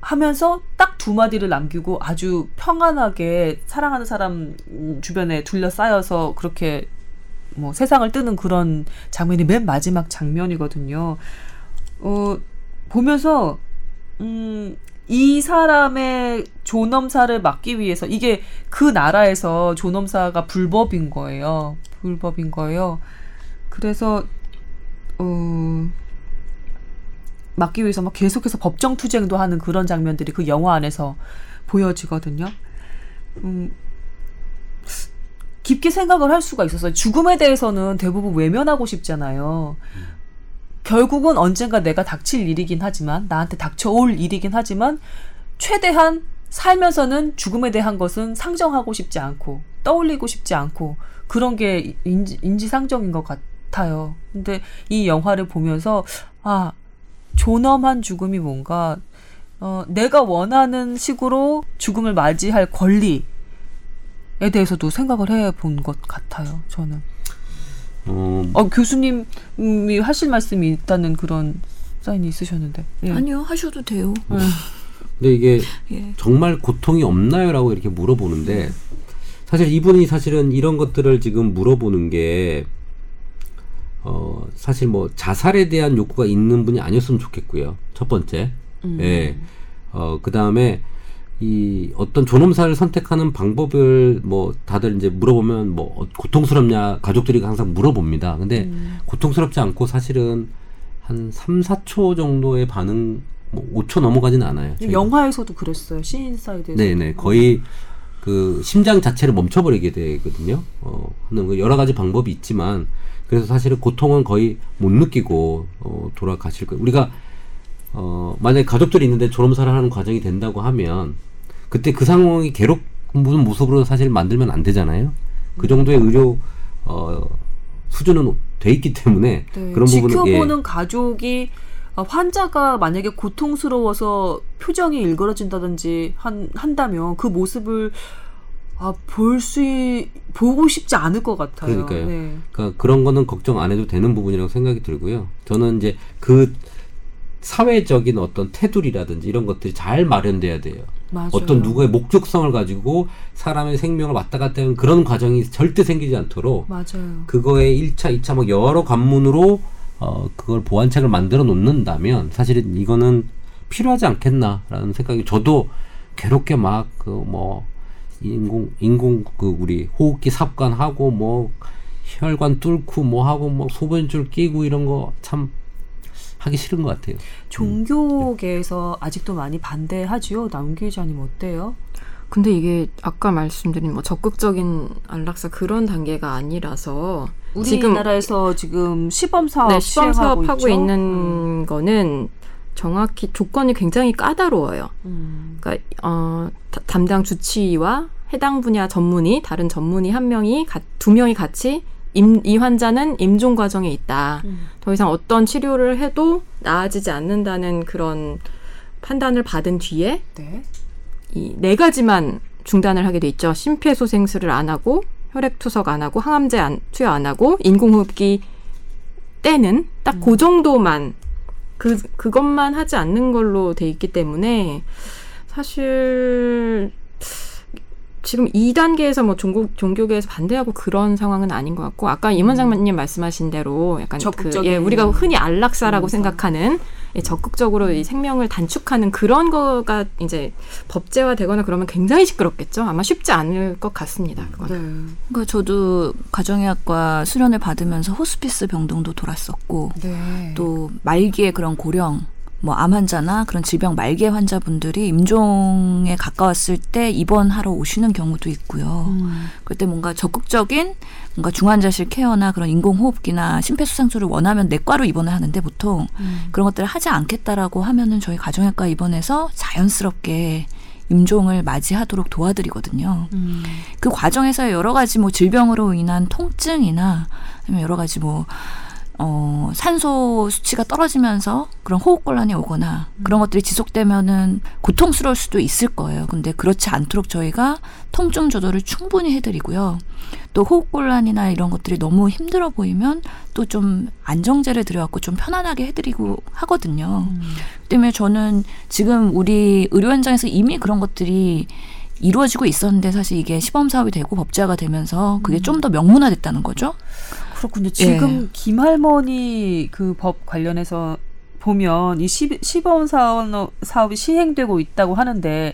하면서 딱 두 마디를 남기고 아주 평안하게 사랑하는 사람 음, 주변에 둘러싸여서 그렇게 뭐 세상을 뜨는 그런 장면이 맨 마지막 장면이거든요. 어 보면서 음. 이 사람의 존엄사를 막기 위해서 이게 그 나라에서 존엄사가 불법인 거예요. 불법인 거예요. 그래서 어 막기 위해서 막 계속해서 법정 투쟁도 하는 그런 장면들이 그 영화 안에서 보여지거든요. 음, 깊게 생각을 할 수가 있었어요. 죽음에 대해서는 대부분 외면하고 싶잖아요. 결국은 언젠가 내가 닥칠 일이긴 하지만 나한테 닥쳐올 일이긴 하지만 최대한 살면서는 죽음에 대한 것은 상정하고 싶지 않고 떠올리고 싶지 않고 그런 게 인지, 인지상정인 것 같아요. 근데 이 영화를 보면서 아 존엄한 죽음이 뭔가 어, 내가 원하는 식으로 죽음을 맞이할 권리에 대해서도 생각을 해 본 것 같아요. 저는. 어, 어, 교수님이 하실 말씀이 있다는 그런 사인이 있으셨는데. 예. 아니요 하셔도 돼요. 음. 근데 이게 예. 정말 고통이 없나요라고 이렇게 물어보는데 사실 이분이 사실은 이런 것들을 지금 물어보는 게 어, 사실 뭐 자살에 대한 욕구가 있는 분이 아니었으면 좋겠고요. 첫 번째. 음. 예. 어, 그 다음에 이 어떤 존엄사를 선택하는 방법을 뭐 다들 이제 물어보면 뭐 어, 고통스럽냐 가족들이 항상 물어봅니다. 근데 음. 고통스럽지 않고 사실은 한 3, 4초 정도의 반응 뭐 5초 넘어가지는 않아요. 저희가. 영화에서도 그랬어요. 시인사이드에서. 네 네 거의 그 심장 자체를 멈춰버리게 되거든요. 어, 하는 그 여러 가지 방법이 있지만 그래서 사실은 고통은 거의 못 느끼고 어, 돌아가실 거예요. 우리가 어, 만약에 가족들이 있는데 존엄사를 하는 과정이 된다고 하면 그때 그 상황이 괴롭은 모습으로 사실 만들면 안 되잖아요. 그 정도의 의료 어, 수준은 돼 있기 때문에 네, 그런 부분은 지켜보는 예. 가족이 아, 환자가 만약에 고통스러워서 표정이 일그러진다든지 한, 한다면 그 모습을 아, 볼 수, 보고 싶지 않을 것 같아요. 그러니까요. 네. 그러니까 그런 거는 걱정 안 해도 되는 부분이라고 생각이 들고요. 저는 이제 그 사회적인 어떤 테두리라든지 이런 것들이 잘 마련돼야 돼요. 맞아요. 어떤 누구의 목적성을 가지고 사람의 생명을 왔다 갔다 하는 그런 과정이 절대 생기지 않도록 맞아요. 그거에 1차, 2차 막 여러 관문으로 어 그걸 보완책을 만들어 놓는다면 사실은 이거는 필요하지 않겠나라는 생각이 저도 괴롭게 막 그 뭐 인공 인공 그 우리 호흡기 삽관하고 뭐 혈관 뚫고 뭐 하고 뭐 소변줄 끼고 이런 거 참 하기 싫은 것 같아요. 종교계에서 아직도 많이 반대하지요. 남 기자님 어때요? 근데 이게 아까 말씀드린 뭐 적극적인 안락사 그런 단계가 아니라서 지금 우리나라에서 지금 시범 사업 네, 시범 사업하고? 있는 거는 정확히 조건이 굉장히 까다로워요. 음. 그러니까 어, 다- 담당 주치의와 해당 분야 전문의 다른 전문의 한 명이 가- 두 명이 같이 임, 이 환자는 임종 과정에 있다. 음. 더 이상 어떤 치료를 해도 나아지지 않는다는 그런 판단을 받은 뒤에 네. 이네 가지만 중단을 하게 돼 있죠. 심폐소생술을 안 하고 혈액 투석 안 하고 항암제 안, 투여 안 하고 인공호흡기 때는 딱그 정도만 그 그것만 하지 않는 걸로 돼 있기 때문에 사실 지금 2단계에서 뭐 종교, 종교계에서 반대하고 그런 상황은 아닌 것 같고 아까 임 원장님 말씀하신 대로 약간 그 예, 우리가 흔히 안락사라고 음, 생각하는 예, 적극적으로 이 생명을 단축하는 그런 거가 이제 법제화되거나 그러면 굉장히 시끄럽겠죠. 아마 쉽지 않을 것 같습니다. 그건. 네. 그러니까 저도 가정의학과 수련을 받으면서 호스피스 병동도 돌았었고 네. 또 말기의 그런 고령 뭐암 환자나 그런 질병 말기 환자분들이 임종에 가까웠을 때 입원하러 오시는 경우도 있고요. 음. 그때 뭔가 적극적인 뭔가 중환자실 케어나 그런 인공호흡기나 심폐소생술을 원하면 내과로 입원을 하는데 보통 음. 그런 것들을 하지 않겠다라고 하면은 저희 가정의학과 입원해서 자연스럽게 임종을 맞이하도록 도와드리거든요. 음. 그 과정에서 여러 가지 뭐 질병으로 인한 통증이나 아니면 여러 가지 뭐 어, 산소 수치가 떨어지면서 그런 호흡곤란이 오거나 그런 것들이 지속되면은 고통스러울 수도 있을 거예요. 근데 그렇지 않도록 저희가 통증 조절을 충분히 해드리고요. 또 호흡곤란이나 이런 것들이 너무 힘들어 보이면 또 좀 안정제를 들여갖고 좀 편안하게 해드리고 하거든요. 그 때문에 저는 지금 우리 의료 현장에서 이미 그런 것들이 이루어지고 있었는데 사실 이게 시범 사업이 되고 법제화가 되면서 그게 좀 더 명문화됐다는 거죠. 그렇군요. 지금 예. 김할머니 그 법 관련해서 보면 이 시, 시범 사업, 사업이 시행되고 있다고 하는데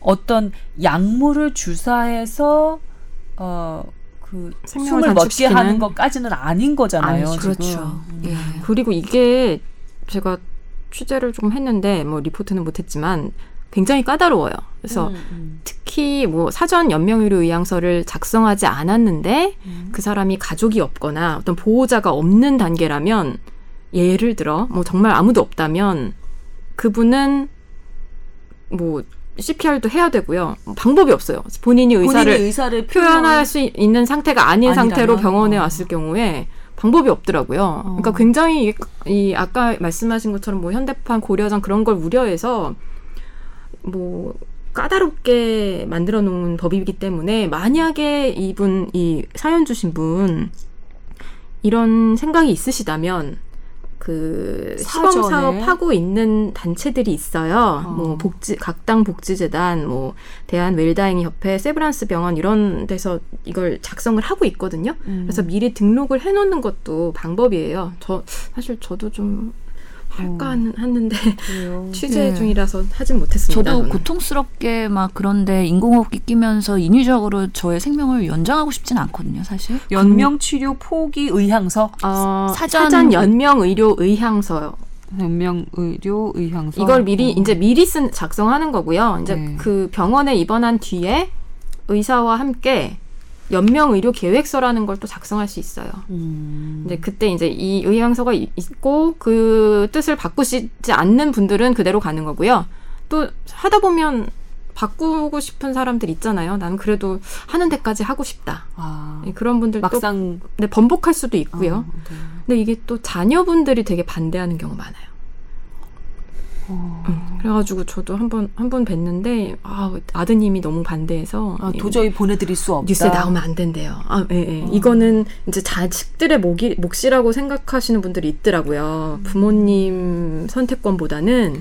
어떤 약물을 주사해서 어그 생명을 숨을 멎게 단축시키는? 하는 것까지는 아닌 거잖아요. 지금. 그렇죠. 음. 예. 그리고 이게 제가 취재를 좀 했는데 뭐 리포트는 못했지만 굉장히 까다로워요. 그래서 음, 음. 특히 뭐 사전 연명의료 의향서를 작성하지 않았는데 음. 그 사람이 가족이 없거나 어떤 보호자가 없는 단계라면 예를 들어 뭐 정말 아무도 없다면 그분은 뭐 CPR도 해야 되고요. 방법이 없어요. 본인이 의사를 본인이 의사를 표현할 수 있는 상태가 아닌 아니라면? 상태로 병원에 어. 왔을 경우에 방법이 없더라고요. 어. 그러니까 굉장히 이, 이 아까 말씀하신 것처럼 뭐 현대판 고려장 그런 걸 우려해서 뭐 까다롭게 만들어 놓은 법이기 때문에 만약에 이분 이 사연 주신 분 이런 생각이 있으시다면 그 시범? 사업 하고 있는 단체들이 있어요. 어. 뭐 복지 각당 복지재단, 뭐 대한 웰다잉 협회, 세브란스 병원 이런 데서 이걸 작성을 하고 있거든요. 음. 그래서 미리 등록을 해놓는 것도 방법이에요. 저 사실 저도 좀 할까 했는데 그래요. [laughs] 취재 네. 중이라서 하진 못했습니다. 저도 저는. 고통스럽게 막 그런데 인공호흡기 끼면서 인위적으로 저의 생명을 연장하고 싶진 않거든요, 사실. 연명 치료 포기 의향서, 어, 사전- 사전, 연명 의료 의향서요. 연명 의료 의향서. 이걸 미리 어. 이제 미리 쓴 작성하는 거고요. 이제 네. 그 병원에 입원한 뒤에 의사와 함께 연명 의료 계획서라는 걸 또 작성할 수 있어요. 음. 근데 그때 이제 이 의향서가 이- 있고 그 뜻을 바꾸시지 않는 분들은 그대로 가는 거고요. 또 하다 보면 바꾸고 싶은 사람들 있잖아요. 나는 그래도 하는 데까지 하고 싶다. 아, 예, 그런 분들 또 막상 네, 번복할 수도 있고요. 어, 네. 근데 이게 또 자녀분들이 되게 반대하는 경우 많아요. 어. 음, 그래가지고 저도 한번 한 번 뵀는데 아 아드님이 너무 반대해서 아, 이 도저히 보내드릴 수 없다. 뉴스에 나오면 안 된대요. 아, 예, 예. 어. 이거는 이제 자식들의 목이, 몫이라고 생각하시는 분들이 있더라고요. 부모님 선택권보다는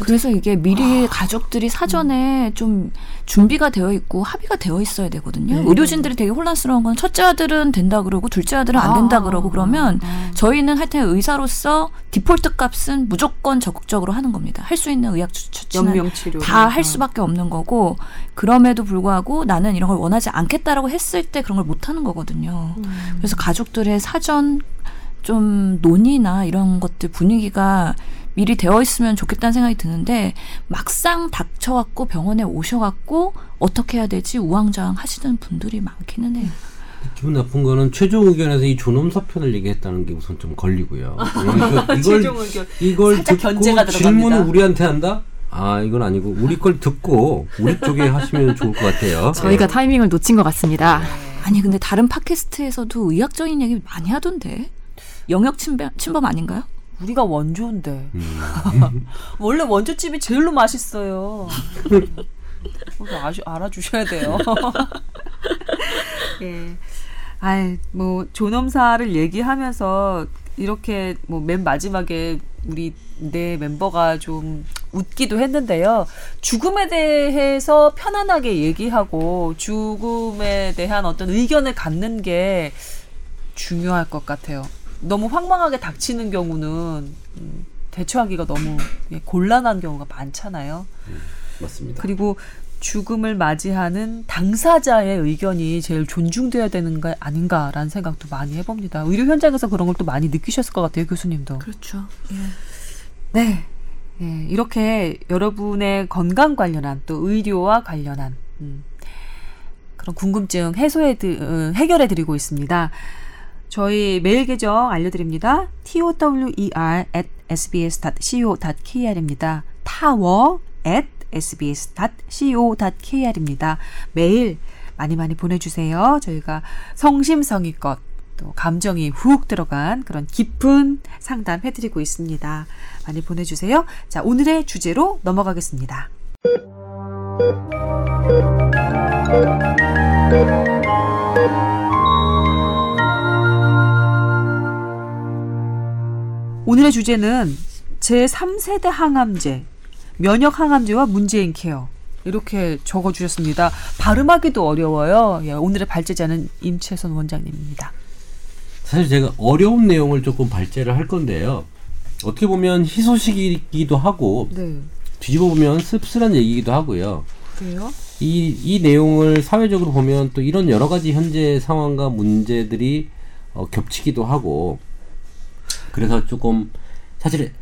그래서 이게 미리 가족들이 사전에 좀 준비가 되어 있고 합의가 되어 있어야 되거든요. 네. 의료진들이 되게 혼란스러운 건 첫째 아들은 된다 그러고 둘째 아들은 안 된다 그러고 그러면 아. 저희는 하여튼 의사로서 디폴트 값은 무조건 적극적으로 하는 겁니다. 할 수 있는 의학 주- 처치는 다 할 수밖에 없는 거고 그럼에도 불구하고 나는 이런 걸 원하지 않겠다라고 했을 때 그런 걸 못 하는 거거든요. 그래서 가족들의 사전 좀 논의나 이런 것들 분위기가 미리 되어 있으면 좋겠다는 생각이 드는데 막상 닥쳐갖고 병원에 오셔갖고 어떻게 해야 되지 우왕좌왕 하시는 분들이 많기는 해요. 기분 나쁜 거는 최종 의견에서 이 존엄 사 편을 얘기했다는 게 우선 좀 걸리고요. [laughs] 최종 이걸 의견. 이걸 살짝 듣고 견제가 들어갑니다. 질문을 우리한테 한다? 아 이건 아니고 우리 걸 듣고 우리 쪽에 하시면 좋을 것 같아요. [laughs] 저희가 타이밍을 놓친 것 같습니다. 아니 근데 다른 팟캐스트에서도 의학적인 얘기 많이 하던데 영역 침범, 침범 아닌가요? 우리가 원조인데 음. [laughs] 원래 원조집이 제일로 맛있어요. 그거 아주 알아주셔야 돼요. [laughs] 예. 아이 뭐 존엄사를 얘기하면서 이렇게 뭐 맨 마지막에 우리 내 멤버가 좀 웃기도 했는데요. 죽음에 대해서 편안하게 얘기하고 죽음에 대한 어떤 의견을 갖는 게 중요할 것 같아요. 너무 황망하게 닥치는 경우는 음, 대처하기가 너무 예, 곤란한 경우가 많잖아요. 맞습니다. 그리고 죽음을 맞이하는 당사자의 의견이 제일 존중돼야 되는 거 아닌가라는 생각도 많이 해봅니다. 의료 현장에서 그런 걸 또 많이 느끼셨을 것 같아요, 교수님도. 그렇죠. 예. 네. 예, 이렇게 여러분의 건강 관련한 또 의료와 관련한 음, 그런 궁금증 해소해 드, 어, 해결해 드리고 있습니다. 저희 메일 계정 알려드립니다. tower at sbs.co.kr입니다. tower at sbs.co.kr입니다. 메일 많이 많이 보내주세요. 저희가 성심성의껏 또 감정이 훅 들어간 그런 깊은 상담 해드리고 있습니다. 많이 보내주세요. 자, 오늘의 주제로 넘어가겠습니다. 오늘의 주제는 제3세대 항암제, 면역 항암제와 문재인 케어. 이렇게 적어주셨습니다. 발음하기도 어려워요. 예, 오늘의 발제자는 임채선 원장님입니다. 사실 제가 어려운 내용을 조금 발제를 할 건데요. 어떻게 보면 희소식이기도 하고 네. 뒤집어 보면 씁쓸한 얘기이기도 하고요. 그래요? 이, 이 내용을 사회적으로 보면 또 이런 여러 가지 현재 상황과 문제들이 어, 겹치기도 하고 그래서 조금 사실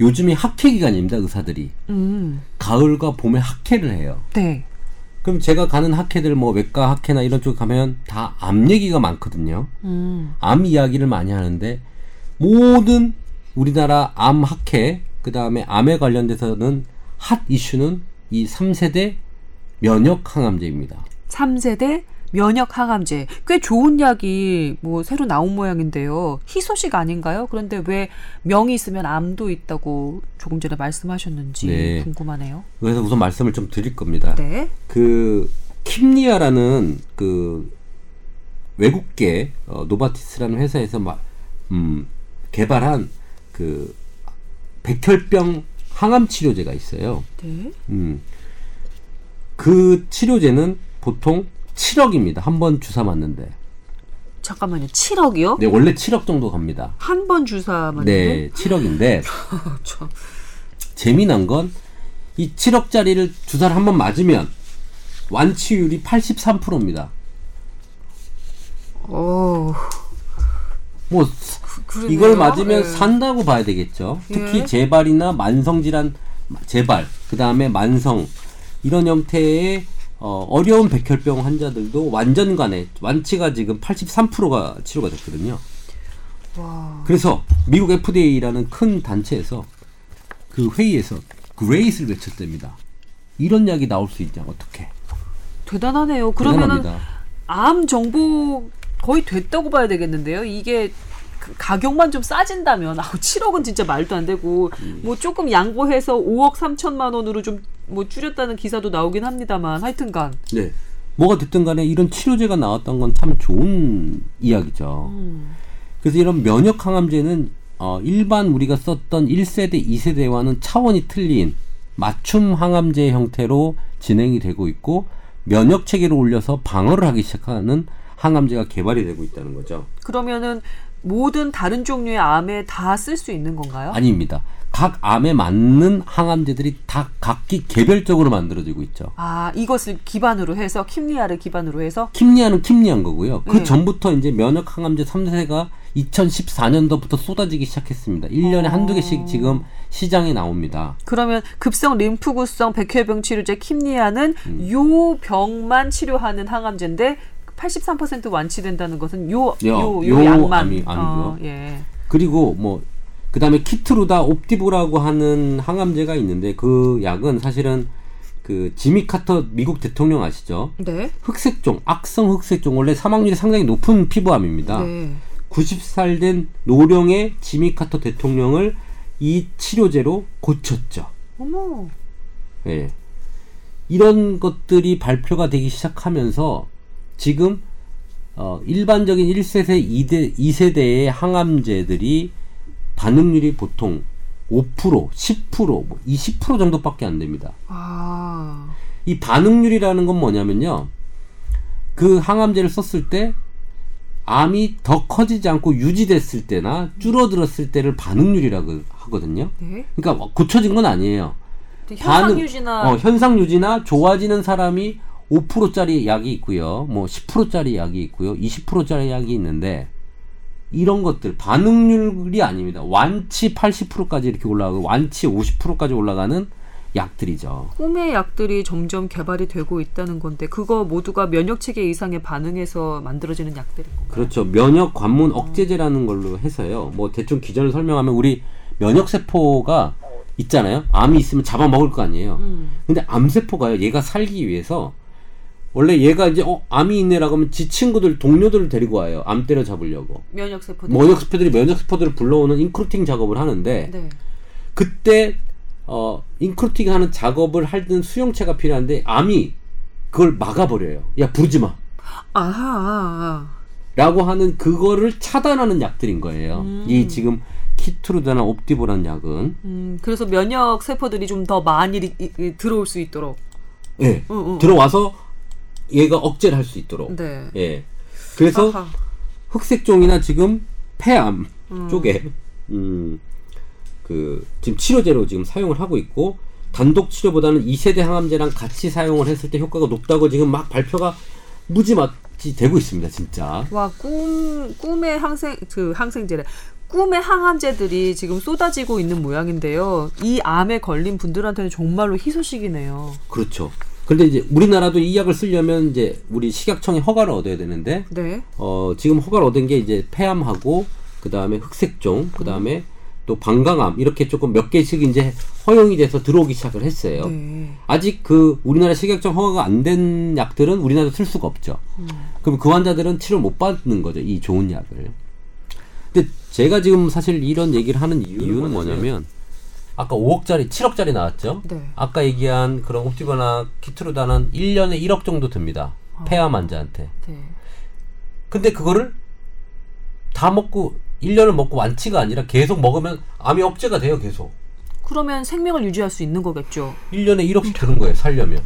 요즘이 학회 기간입니다 의사들이 음, 가을과 봄에 학회를 해요. 네. 그럼 제가 가는 학회들 뭐 외과 학회나 이런 쪽 가면 다 암 얘기가 많거든요. 음, 암 이야기를 많이 하는데 모든 우리나라 암 학회 그 다음에 암에 관련돼서는 핫 이슈는 이 3세대 면역 항암제입니다. 3세대 면역 항암제. 꽤 좋은 약이 뭐 새로 나온 모양인데요. 희소식 아닌가요? 그런데 왜 명이 있으면 암도 있다고 조금 전에 말씀하셨는지 네. 궁금하네요. 그래서 우선 말씀을 좀 드릴 겁니다. 네. 그 킴리아라는 그 외국계 어, 노바티스라는 회사에서 막 음, 개발한 그 백혈병 항암 치료제가 있어요. 네. 음. 그 치료제는 보통 7억입니다. 한 번 주사 맞는데. 잠깐만요. 7억이요? 네, 원래 7억 정도 갑니다. 한 번 주사 맞는데? 네, 7억인데 [laughs] 저, 재미난 건 이 7억짜리를 주사를 한 번 맞으면 완치율이 83%입니다. 어, 뭐 그러네요. 이걸 맞으면 예. 산다고 봐야 되겠죠. 특히 예. 재발이나 만성 질환 재발, 그다음에 만성 이런 형태의 어, 어려운 백혈병 환자들도 완전간에 완치가 지금 83%가 치료가 됐거든요. 와, 그래서 미국 FDA라는 큰 단체에서 그 회의에서 그레이스를 외쳤답니다. 이런 약이 나올 수 있냐 어떻게? 대단하네요. 그러면은 대단합니다. 암 정보 거의 됐다고 봐야 되겠는데요. 이게 그 가격만 좀 싸진다면 아우 7억은 진짜 말도 안 되고 음. 뭐 조금 양보해서 5억 3천만 원으로 좀 뭐 줄였다는 기사도 나오긴 합니다만 하여튼간 네. 뭐가 됐든 간에 이런 치료제가 나왔던 건 참 좋은 이야기죠. 음. 그래서 이런 면역 항암제는 어, 일반 우리가 썼던 1세대, 2세대와는 차원이 틀린 맞춤 항암제 형태로 진행이 되고 있고 면역 체계를 올려서 방어를 하기 시작하는 항암제가 개발이 되고 있다는 거죠. 그러면은 모든 다른 종류의 암에 다 쓸 수 있는 건가요? 아닙니다. 각 암에 맞는 항암제들이 다 각기 개별적으로 만들어지고 있죠. 아 이것을 기반으로 해서 킴리아를 기반으로 해서 킴리아는 킴리아인 거고요. 그 네. 전부터 이제 면역 항암제 3세가 2014년도부터 쏟아지기 시작했습니다. 1년에 어. 한두 개씩 지금 시장에 나옵니다. 그러면 급성 림프구성 백혈병 치료제 킴리아는 음. 요 병만 치료하는 항암제인데 83% 완치된다는 것은 요 요- 요, 요 요 약만 암이. 어, 예. 그리고 뭐 그다음에 키트루다 옵티브라고 하는 항암제가 있는데 그 약은 사실은 그 지미 카터 미국 대통령 아시죠? 네. 흑색종, 악성 흑색종 원래 사망률이 상당히 높은 피부암입니다. 네. 90살 된 노령의 지미 카터 대통령을 이 치료제로 고쳤죠. 어머. 예. 이런 것들이 발표가 되기 시작하면서 지금 어, 일반적인 1세대, 2대, 2세대의 항암제들이 반응률이 보통 5%, 10%, 뭐 20% 정도밖에 안 됩니다. 아. 이 반응률이라는 건 뭐냐면요. 그 항암제를 썼을 때 암이 더 커지지 않고 유지됐을 때나 줄어들었을 때를 반응률이라고 하거든요. 네. 그러니까 고쳐진 건 아니에요. 현상 반응- 유지나 어, 현상 유지나 좋아지는 사람이 5%짜리 약이 있고요. 뭐 10%짜리 약이 있고요. 20%짜리 약이 있는데 이런 것들 반응률이 아닙니다. 완치 80%까지 이렇게 올라가고 완치 50%까지 올라가는 약들이죠. 꿈의 약들이 점점 개발이 되고 있다는 건데 그거 모두가 면역 체계 이상에 반응해서 만들어지는 약들인 건가요? 그렇죠. 면역 관문 억제제라는 걸로 해서요. 뭐 대충 기전을 설명하면 우리 면역 세포가 있잖아요. 암이 있으면 잡아먹을 거 아니에요. 음. 근데 암 세포가요, 얘가 살기 위해서, 원래 얘가 이제, 어, 암이 있네라고 하면 지 친구들, 동료들을 데리고 와요. 암 때려 잡으려고. 면역 세포들. 면역 세포들이 면역 세포들을 불러오는 recruiting 작업을 하는데, 네. 그때, 어, recruiting 하는 작업을 하는 수용체가 필요한데, 암이 그걸 막아버려요. 야, 부르지 마. 아하. 라고 하는 그거를 차단하는 약들인 거예요. 음. 이 지금 키트루다나 옵티보라는 약은. 음, 그래서 면역 세포들이 좀 더 많이 이- 이- 들어올 수 있도록. 예. 응, 응. 들어와서 얘가 억제를 할 수 있도록. 네. 예. 그래서 아하. 흑색종이나 지금 폐암 음. 쪽에 음, 그 지금 치료제로 지금 사용을 하고 있고 단독 치료보다는 2세대 항암제랑 같이 사용을 했을 때 효과가 높다고 지금 막 발표가 무지막지 되고 있습니다, 진짜. 와, 꿈 꿈의 항생 그 항생제래. 꿈의 항암제들이 지금 쏟아지고 있는 모양인데요. 이 암에 걸린 분들한테는 정말로 희소식이네요. 그렇죠. 근데 이제 우리나라도 이 약을 쓰려면 이제 우리 식약청이 허가를 얻어야 되는데 네. 어, 지금 허가를 얻은 게 이제 폐암하고 그 다음에 흑색종, 그 다음에 또 방광암 이렇게 조금 몇 개씩 이제 허용이 돼서 들어오기 시작을 했어요. 네. 아직 그 우리나라 식약청 허가가 안 된 약들은 우리나라에 쓸 수가 없죠. 그럼 그 환자들은 치료 못 받는 거죠. 이 좋은 약을. 근데 제가 지금 사실 이런 얘기를 하는 이유는 뭐냐면 아까 5억짜리, 7억짜리 나왔죠. 네. 아까 얘기한 그런 옵티버나 키트루다는 1년에 1억 정도 듭니다. 폐암 환자한테. 네. 근데 그거를 다 먹고 1년을 먹고 완치가 아니라 계속 먹으면 암이 억제가 돼요, 계속. 그러면 생명을 유지할 수 있는 거겠죠. 1년에 1억씩 드는 거예요, 살려면.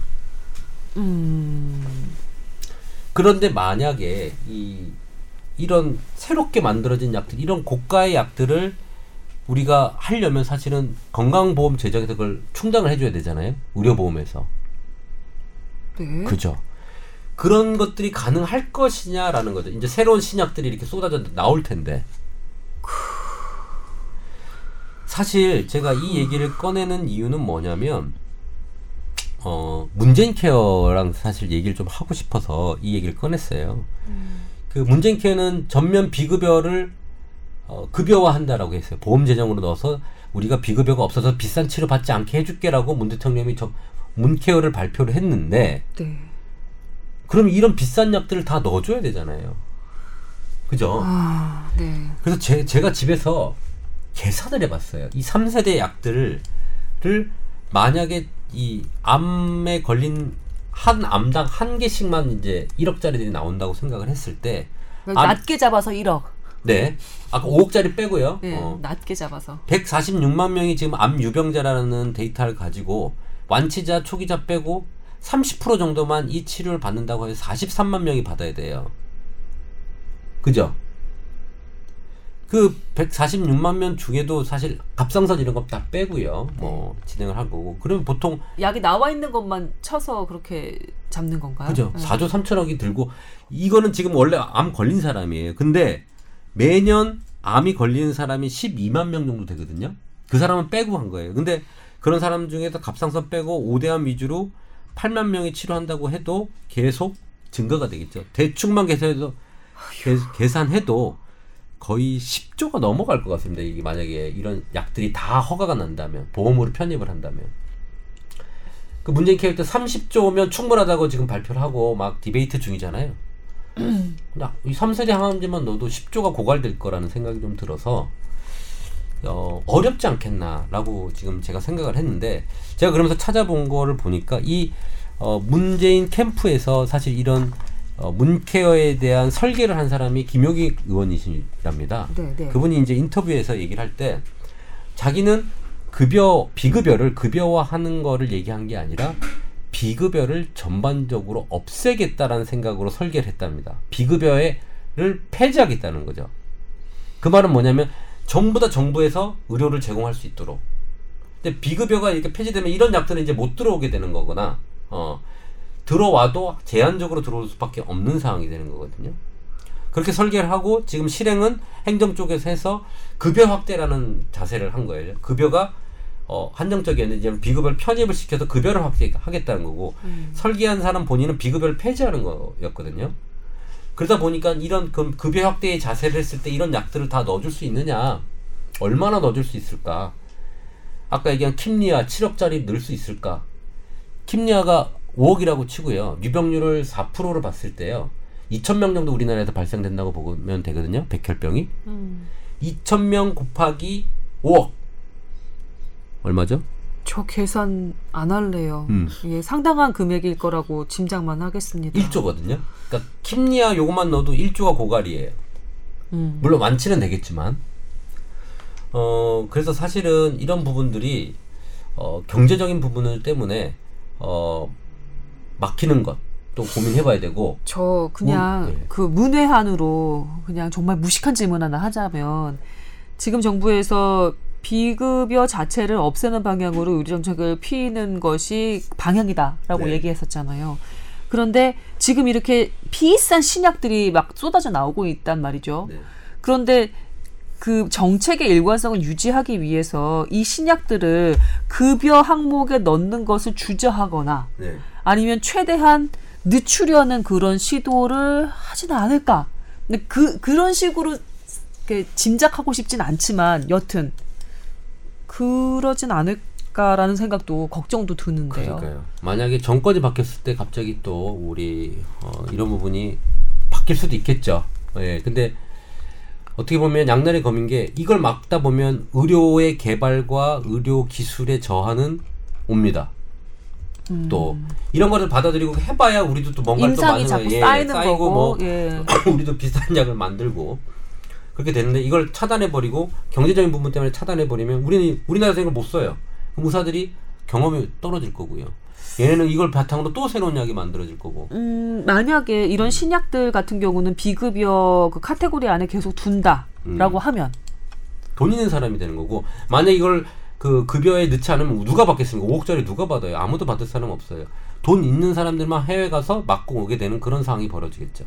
음. 그런데 만약에 이 이런 새롭게 만들어진 약들, 이런 고가의 약들을 우리가 하려면 사실은 건강보험 제작에서 그걸 충당을 해줘야 되잖아요. 의료보험에서. 네. 그죠. 그런 것들이 가능할 것이냐라는 거죠. 이제 새로운 신약들이 이렇게 쏟아져 나올 텐데. 사실 제가 이 얘기를 꺼내는 이유는 뭐냐면, 어, 문재인 케어랑 사실 얘기를 좀 하고 싶어서 이 얘기를 꺼냈어요. 그 문재인 케어는 전면 비급여를 어, 급여화한다라고 했어요. 보험 재정으로 넣어서 우리가 비급여가 없어서 비싼 치료 받지 않게 해줄게라고 문 대통령이 저 문케어를 발표를 했는데 네. 그럼 이런 비싼 약들을 다 넣어줘야 되잖아요. 그죠? 아, 네. 그래서 제, 제가 집에서 계산을 해봤어요. 이 3세대 약들을 를 만약에 이 암에 걸린 한 암당 한 개씩만 이제 1억짜리들이 나온다고 생각을 했을 때, 암- 낮게 잡아서 1억. 네. 아까 5억짜리 빼고요. 네. 어, 낮게 잡아서. 146만 명이 지금 암 유병자라는 데이터를 가지고 완치자, 초기자 빼고 30% 정도만 이 치료를 받는다고 해서 43만 명이 받아야 돼요. 그죠? 그 146만 명 중에도 사실 갑상선 이런 거 다 빼고요. 뭐 진행을 할 거고. 그러면 보통 약이 나와 있는 것만 쳐서 그렇게 잡는 건가요? 그죠? 네. 4조 3천억이 들고 이거는 지금 원래 암 걸린 사람이에요. 근데 매년 암이 걸리는 사람이 12만 명 정도 되거든요. 그 사람은 빼고 한 거예요. 근데 그런 사람 중에서 갑상선 빼고 5대암 위주로 8만 명이 치료한다고 해도 계속 증가가 되겠죠. 대충만 계산해도 계, 계산해도 거의 10조가 넘어갈 것 같습니다. 이게 만약에 이런 약들이 다 허가가 난다면 보험으로 편입을 한다면. 그 문재인 캐릭터 30조면 충분하다고 지금 발표를 하고 막 디베이트 중이잖아요. 나이 3세대 항암제만 넣어도 10조가 고갈될 거라는 생각이 좀 들어서 어, 어렵지 않겠나라고 지금 제가 생각을 했는데 제가 그러면서 찾아본 거를 보니까 이 어, 문재인 캠프에서 사실 이런 어, 문케어에 대한 설계를 한 사람이 김용희 의원이시랍니다. 네, 네. 그분이 이제 인터뷰에서 얘기를 할 때 자기는 급여 비급여를 급여화하는 거를 얘기한 게 아니라 비급여를 전반적으로 없애겠다라는 생각으로 설계를 했답니다. 비급여를 폐지하겠다는 거죠. 그 말은 뭐냐면 전부 다 정부에서 의료를 제공할 수 있도록. 근데 비급여가 이렇게 폐지되면 이런 약들은 이제 못 들어오게 되는 거거나 어 들어와도 제한적으로 들어올 수밖에 없는 상황이 되는 거거든요. 그렇게 설계를 하고 지금 실행은 행정 쪽에서 해서 급여 확대라는 자세를 한 거예요. 급여가 어, 한정적이었는데 이제 비급여를 편입을 시켜서 급여를 확대하겠다는 거고 설계한 사람 본인은 비급여를 폐지하는 거였거든요. 그러다 보니까 이런 그 급여 확대의 자세를 했을 때 이런 약들을 다 넣어줄 수 있느냐, 얼마나 넣어줄 수 있을까? 아까 얘기한 킴리아 7억짜리 넣을 수 있을까? 킴리아가 5억이라고 치고요. 유병률을 4%로 봤을 때요. 2,000명 정도 우리나라에서 발생된다고 보면 되거든요. 백혈병이. 2,000명 곱하기 5억. 얼마죠? 저 계산 안 할래요. 음. 예, 상당한 금액일 거라고 짐작만 하겠습니다. 1조거든요. 그러니까 킴리아 요것만 넣어도 1조가 고갈이에요. 음. 물론 많지는 되겠지만 어 그래서 사실은 이런 부분들이 어 경제적인 부분을 때문에 어 막히는 것 또 고민해봐야 되고 저 그냥 문- 네. 그 문외한으로 그냥 정말 무식한 질문 하나 하자면 지금 정부에서 비급여 자체를 없애는 방향으로 의료 정책을 피는 것이 방향이다라고 네. 얘기했었잖아요. 그런데 지금 이렇게 비싼 신약들이 막 쏟아져 나오고 있단 말이죠. 네. 그런데 그 정책의 일관성을 유지하기 위해서 이 신약들을 급여 항목에 넣는 것을 주저하거나 네. 아니면 최대한 늦추려는 그런 시도를 하지는 않을까. 근데 그 그런 식으로 짐작하고 싶진 않지만 여튼 그러진 않을까라는 생각도 걱정도 드는데요. 그러니까요. 만약에 정권이 바뀌었을 때 갑자기 또 우리 어, 이런 부분이 바뀔 수도 있겠죠. 예. 근데 어떻게 보면 양날의 검인 게 이걸 막다 보면 의료의 개발과 의료 기술의 저하는 옵니다. 또 이런 거를 받아들이고 해봐야 우리도 또 뭔가 또 많은 거- 예, 쌓이는 쌓이고 거고, 뭐 예. [laughs] 우리도 비슷한 약을 만들고 그렇게 되는데 이걸 차단해 버리고 경제적인 부분 때문에 차단해 버리면 우리는 우리나라에서 이걸 못 써요. 의사들이 경험이 떨어질 거고요. 얘네는 이걸 바탕으로 또 새로운 약이 만들어질 거고. 음, 만약에 이런 신약들 같은 경우는 비급여 그 카테고리 안에 계속 둔다라고 음. 하면 돈 있는 사람이 되는 거고 만약 이걸 그 급여에 넣지 않으면 누가 받겠습니까? 5억짜리 누가 받아요? 아무도 받을 사람 없어요. 돈 있는 사람들만 해외 가서 맞고 오게 되는 그런 상황이 벌어지겠죠.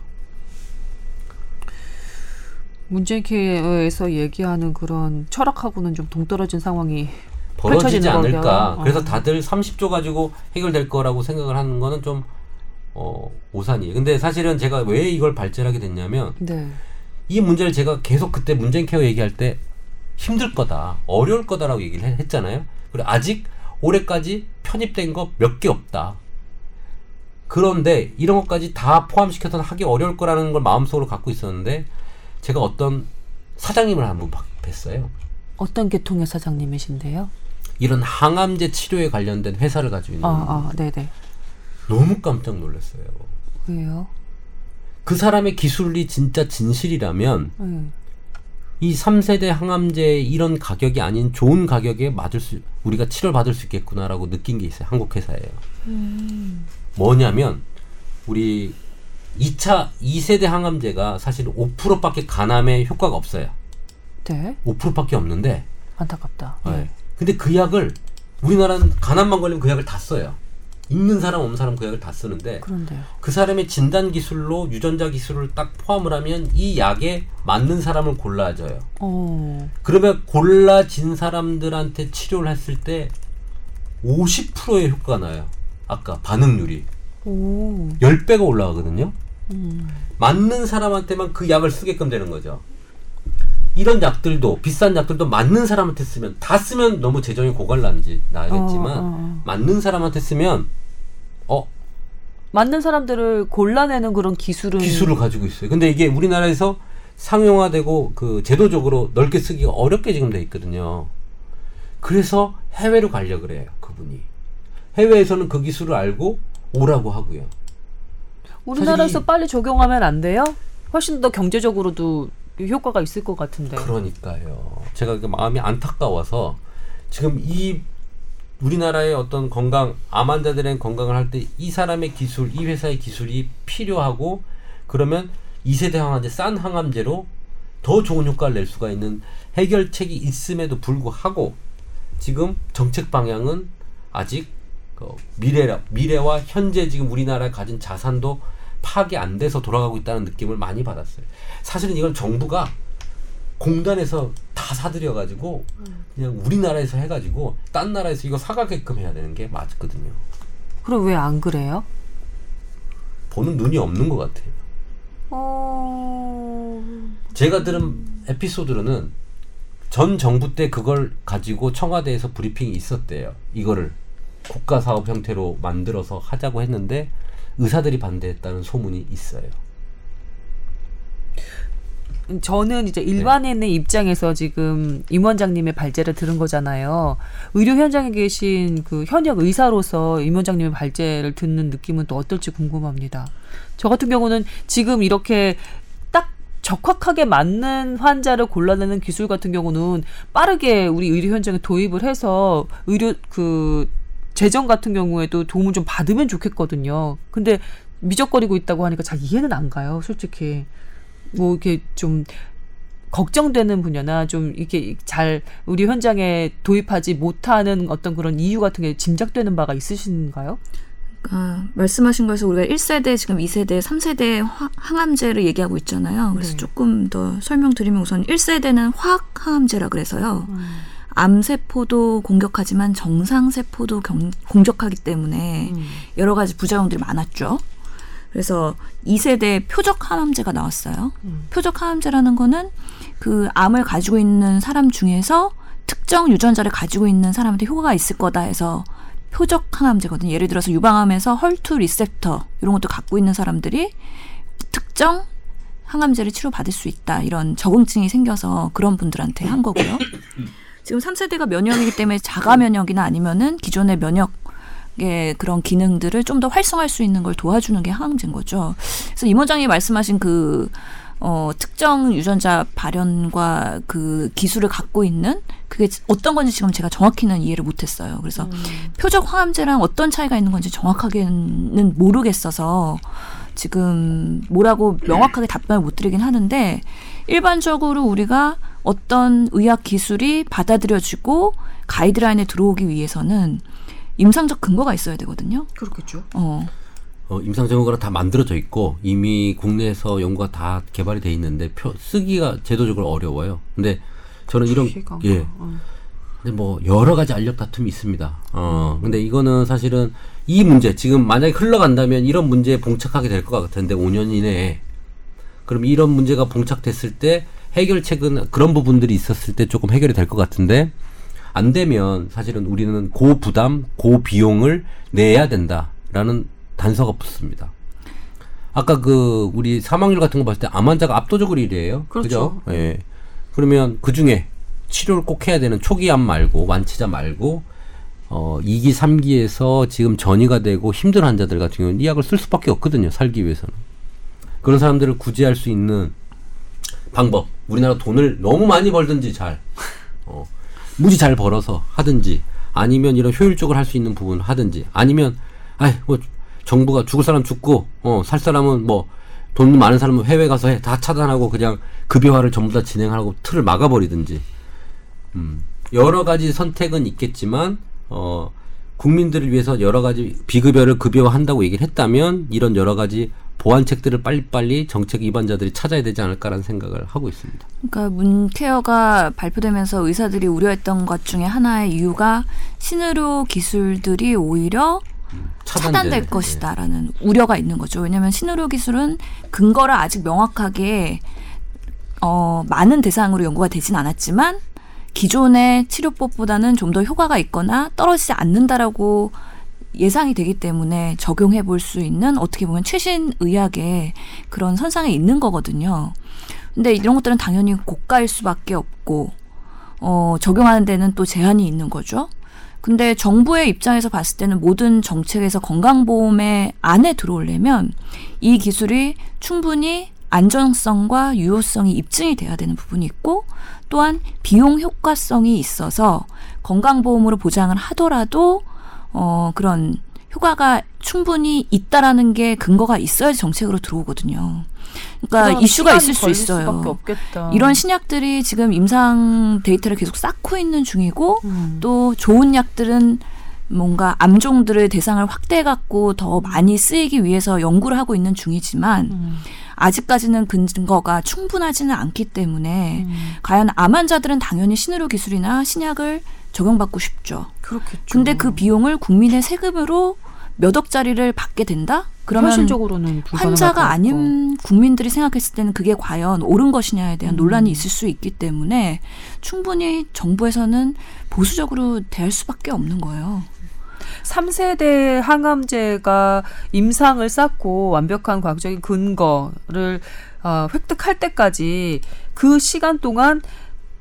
문재인케어에서 얘기하는 그런 철학하고는 좀 동떨어진 상황이 벌어지지 않을까. 거고요. 그래서 어. 다들 30조 가지고 해결될 거라고 생각을 하는 거는 좀 어, 오산이에요. 근데 사실은 제가 왜 이걸 발제하게 됐냐면 네. 이 문제를 제가 계속 그때 문재인 케어 얘기할 때 힘들 거다, 어려울 거다라고 얘기를 해- 했잖아요. 그리고 아직 올해까지 편입된 거 몇 개 없다. 그런데 이런 것까지 다 포함시켜서는 하기 어려울 거라는 걸 마음속으로 갖고 있었는데 제가 어떤 사장님을 한번 봐- 뵀어요. 어떤 계통의 사장님이신데요? 이런 항암제 치료에 관련된 회사를 가지고 있는 아, 아, 네네. 너무 깜짝 놀랐어요. 왜요? 그 사람의 기술이 진짜 진실이라면 네. 이 3세대 항암제 이런 가격이 아닌 좋은 가격에 맞을 수 우리가 치료를 받을 수 있겠구나라고 느낀 게 있어요. 한국 회사예요. 뭐냐면 우리 2차 2세대 항암제가 사실 5%밖에 간암에 효과가 없어요. 네. 5%밖에 없는데 안타깝다. 네. 네. 근데 그 약을 우리나라는 간암만 걸리면 그 약을 다 써요. 있는 사람 없는 사람 그 약을 다 쓰는데 그런데요. 그 사람의 진단 기술로 유전자 기술을 딱 포함을 하면 이 약에 맞는 사람을 골라줘요. 어. 그러면 골라진 사람들한테 치료를 했을 때 50%의 효과가 나요. 아까 반응률이 오. 10배가 올라가거든요. 음. 맞는 사람한테만 그 약을 쓰게끔 되는 거죠. 이런 약들도 비싼 약들도 맞는 사람한테 쓰면 다 쓰면 너무 재정이 고갈난지 나겠지만 어, 어, 어. 맞는 사람한테 쓰면 어 맞는 사람들을 골라내는 그런 기술은 기술을 가지고 있어요. 근데 이게 우리나라에서 상용화되고 그 제도적으로 넓게 쓰기가 어렵게 지금 돼 있거든요. 그래서 해외로 가려 그래요, 그분이. 해외에서는 그 기술을 알고 오라고 하고요. 우리나라에서 빨리 적용하면 안 돼요? 훨씬 더 경제적으로도 효과가 있을 것 같은데. 그러니까요. 제가 그 마음이 안타까워서 지금 이 우리나라의 어떤 건강 암 환자들의 건강을 할 때 이 사람의 기술, 이 회사의 기술이 필요하고 그러면 2세대 항암제 싼 항암제로 더 좋은 효과를 낼 수가 있는 해결책이 있음에도 불구하고 지금 정책 방향은 아직 그 미래 미래와 현재 지금 우리나라가 가진 자산도 파악이 안 돼서 돌아가고 있다는 느낌을 많이 받았어요. 사실은 이건 정부가 공단에서 다 사들여 가지고 그냥 우리나라에서 해 가지고 딴 나라에서 이거 사가게끔 해야 되는 게 맞거든요. 그럼 왜 안 그래요? 보는 눈이 없는 것 같아요. 어... 제가 들은 에피소드로는 전 정부 때 그걸 가지고 청와대에서 브리핑이 있었대요. 이거를 국가 사업 형태로 만들어서 하자고 했는데 의사들이 반대했다는 소문이 있어요. 저는 이제 일반인의 입장에서 지금 임 원장님의 발제를 들은 거잖아요. 의료 현장에 계신 그 현역 의사로서 임 원장님의 발제를 듣는 느낌은 또 어떨지 궁금합니다. 저 같은 경우는 지금 이렇게 딱 적확하게 맞는 환자를 골라내는 기술 같은 경우는 빠르게 우리 의료 현장에 도입을 해서 의료 그 재정 같은 경우에도 도움을 좀 받으면 좋겠거든요. 근데 미적거리고 있다고 하니까 잘 이해는 안 가요, 솔직히. 뭐 이렇게 좀 걱정되는 분야나 좀 이렇게 잘 우리 현장에 도입하지 못하는 어떤 그런 이유 같은 게 짐작되는 바가 있으신가요? 그러니까 말씀하신 거에서 우리가 1세대, 지금 2세대, 3세대 화, 항암제를 얘기하고 있잖아요. 그래서 네. 조금 더 설명드리면 우선 1세대는 화학 항암제라 그래서요. 음. 암세포도 공격하지만 정상세포도 경- 공격하기 때문에 음. 여러 가지 부작용들이 많았죠. 그래서 2세대 표적 항암제가 나왔어요. 음. 표적 항암제라는 거는 그 암을 가지고 있는 사람 중에서 특정 유전자를 가지고 있는 사람한테 효과가 있을 거다 해서 표적 항암제거든요. 예를 들어서 유방암에서 헐투 리셉터 이런 것도 갖고 있는 사람들이 특정 항암제를 치료받을 수 있다. 이런 적응증이 생겨서 그런 분들한테 한 거고요. [coughs] 지금 3세대가 면역이기 때문에 자가 면역이나 아니면은 기존의 면역 의 그런 기능들을 좀 더 활성화할 수 있는 걸 도와주는 게 항암제인 거죠. 그래서 임 원장이 말씀하신 그 어, 특정 유전자 발현과 그 기술을 갖고 있는 그게 어떤 건지 지금 제가 정확히는 이해를 못했어요. 그래서 표적 항암제랑 어떤 차이가 있는 건지 정확하게는 모르겠어서 지금 뭐라고 명확하게 답변을 못 드리긴 하는데 일반적으로 우리가 어떤 의학 기술이 받아들여지고 가이드라인에 들어오기 위해서는 임상적 근거가 있어야 되거든요. 그렇겠죠. 어. 어, 임상증후가는 다 만들어져 있고 이미 국내에서 연구가 다 개발이 돼 있는데 표, 쓰기가 제도적으로 어려워요. 근데 저는 이런. 예. 어. 근데 뭐 여러 가지 알력 다툼이 있습니다. 어, 근데 이거는 사실은 이 문제 지금 만약에 흘러간다면 이런 문제에 봉착하게 될 것 같은데 5년 이내에 그럼 이런 문제가 봉착됐을 때 해결책은 그런 부분들이 있었을 때 조금 해결이 될 것 같은데 안 되면 사실은 우리는 고부담, 고비용을 내야 된다라는 단서가 붙습니다. 아까 그 우리 사망률 같은 거 봤을 때 암 환자가 압도적으로 1위에요. 그렇죠. 그죠? 예. 그러면 그 중에 치료를 꼭 해야 되는 초기 암 말고 완치자 말고 어 2기, 3기에서 지금 전이가 되고 힘든 환자들 같은 경우는 이 약을 쓸 수밖에 없거든요. 살기 위해서는. 그런 사람들을 구제할 수 있는 방법. 우리나라 돈을 너무 많이 벌든지 잘 어, 무지 잘 벌어서 하든지 아니면 이런 효율적으로 할 수 있는 부분 하든지 아니면 아이 뭐 정부가 죽을 사람 죽고 어 살 사람은 뭐 돈 많은 사람은 해외 가서 해 다 차단하고 그냥 급여화를 전부 다 진행하고 틀을 막아버리든지 음 여러 가지 선택은 있겠지만 어 국민들을 위해서 여러 가지 비급여를 급여화한다고 얘기를 했다면 이런 여러 가지 보완책들을 빨리빨리 정책 위반자들이 찾아야 되지 않을까라는 생각을 하고 있습니다. 그러니까 문케어가 발표되면서 의사들이 우려했던 것 중에 하나의 이유가 신의료 기술들이 오히려 차단될 차단되는- 것이다라는 우려가 있는 거죠. 왜냐하면 신의료 기술은 근거를 아직 명확하게 어, 많은 대상으로 연구가 되진 않았지만 기존의 치료법보다는 좀 더 효과가 있거나 떨어지지 않는다라고 예상이 되기 때문에 적용해 볼 수 있는 어떻게 보면 최신 의학의 그런 선상에 있는 거거든요. 근데 이런 것들은 당연히 고가일 수밖에 없고 어, 적용하는 데는 또 제한이 있는 거죠. 근데 정부의 입장에서 봤을 때는 모든 정책에서 건강보험의 안에 들어오려면 이 기술이 충분히 안전성과 유효성이 입증이 돼야 되는 부분이 있고 또한 비용 효과성이 있어서 건강보험으로 보장을 하더라도 어 그런 효과가 충분히 있다라는 게 근거가 있어야지 정책으로 들어오거든요. 그러니까 이슈가 있을 수 있어요. 이런 신약들이 지금 임상 데이터를 계속 쌓고 있는 중이고 음. 또 좋은 약들은 뭔가 암종들을 대상을 확대해 갖고 더 많이 쓰이기 위해서 연구를 하고 있는 중이지만 음. 아직까지는 근거가 충분하지는 않기 때문에 음. 과연 암 환자들은 당연히 신의료 기술이나 신약을 적용받고 싶죠. 그렇겠죠. 근데 그 비용을 국민의 세금으로 몇 억짜리를 받게 된다? 그러면 현실적으로는 환자가. 아닌 국민들이 생각했을 때는 그게 과연 옳은 것이냐에 대한 음. 논란이 있을 수 있기 때문에 충분히 정부에서는 보수적으로 대할 수밖에 없는 거예요. 3세대 항암제가 임상을 쌓고 완벽한 과학적인 근거를 어, 획득할 때까지 그 시간 동안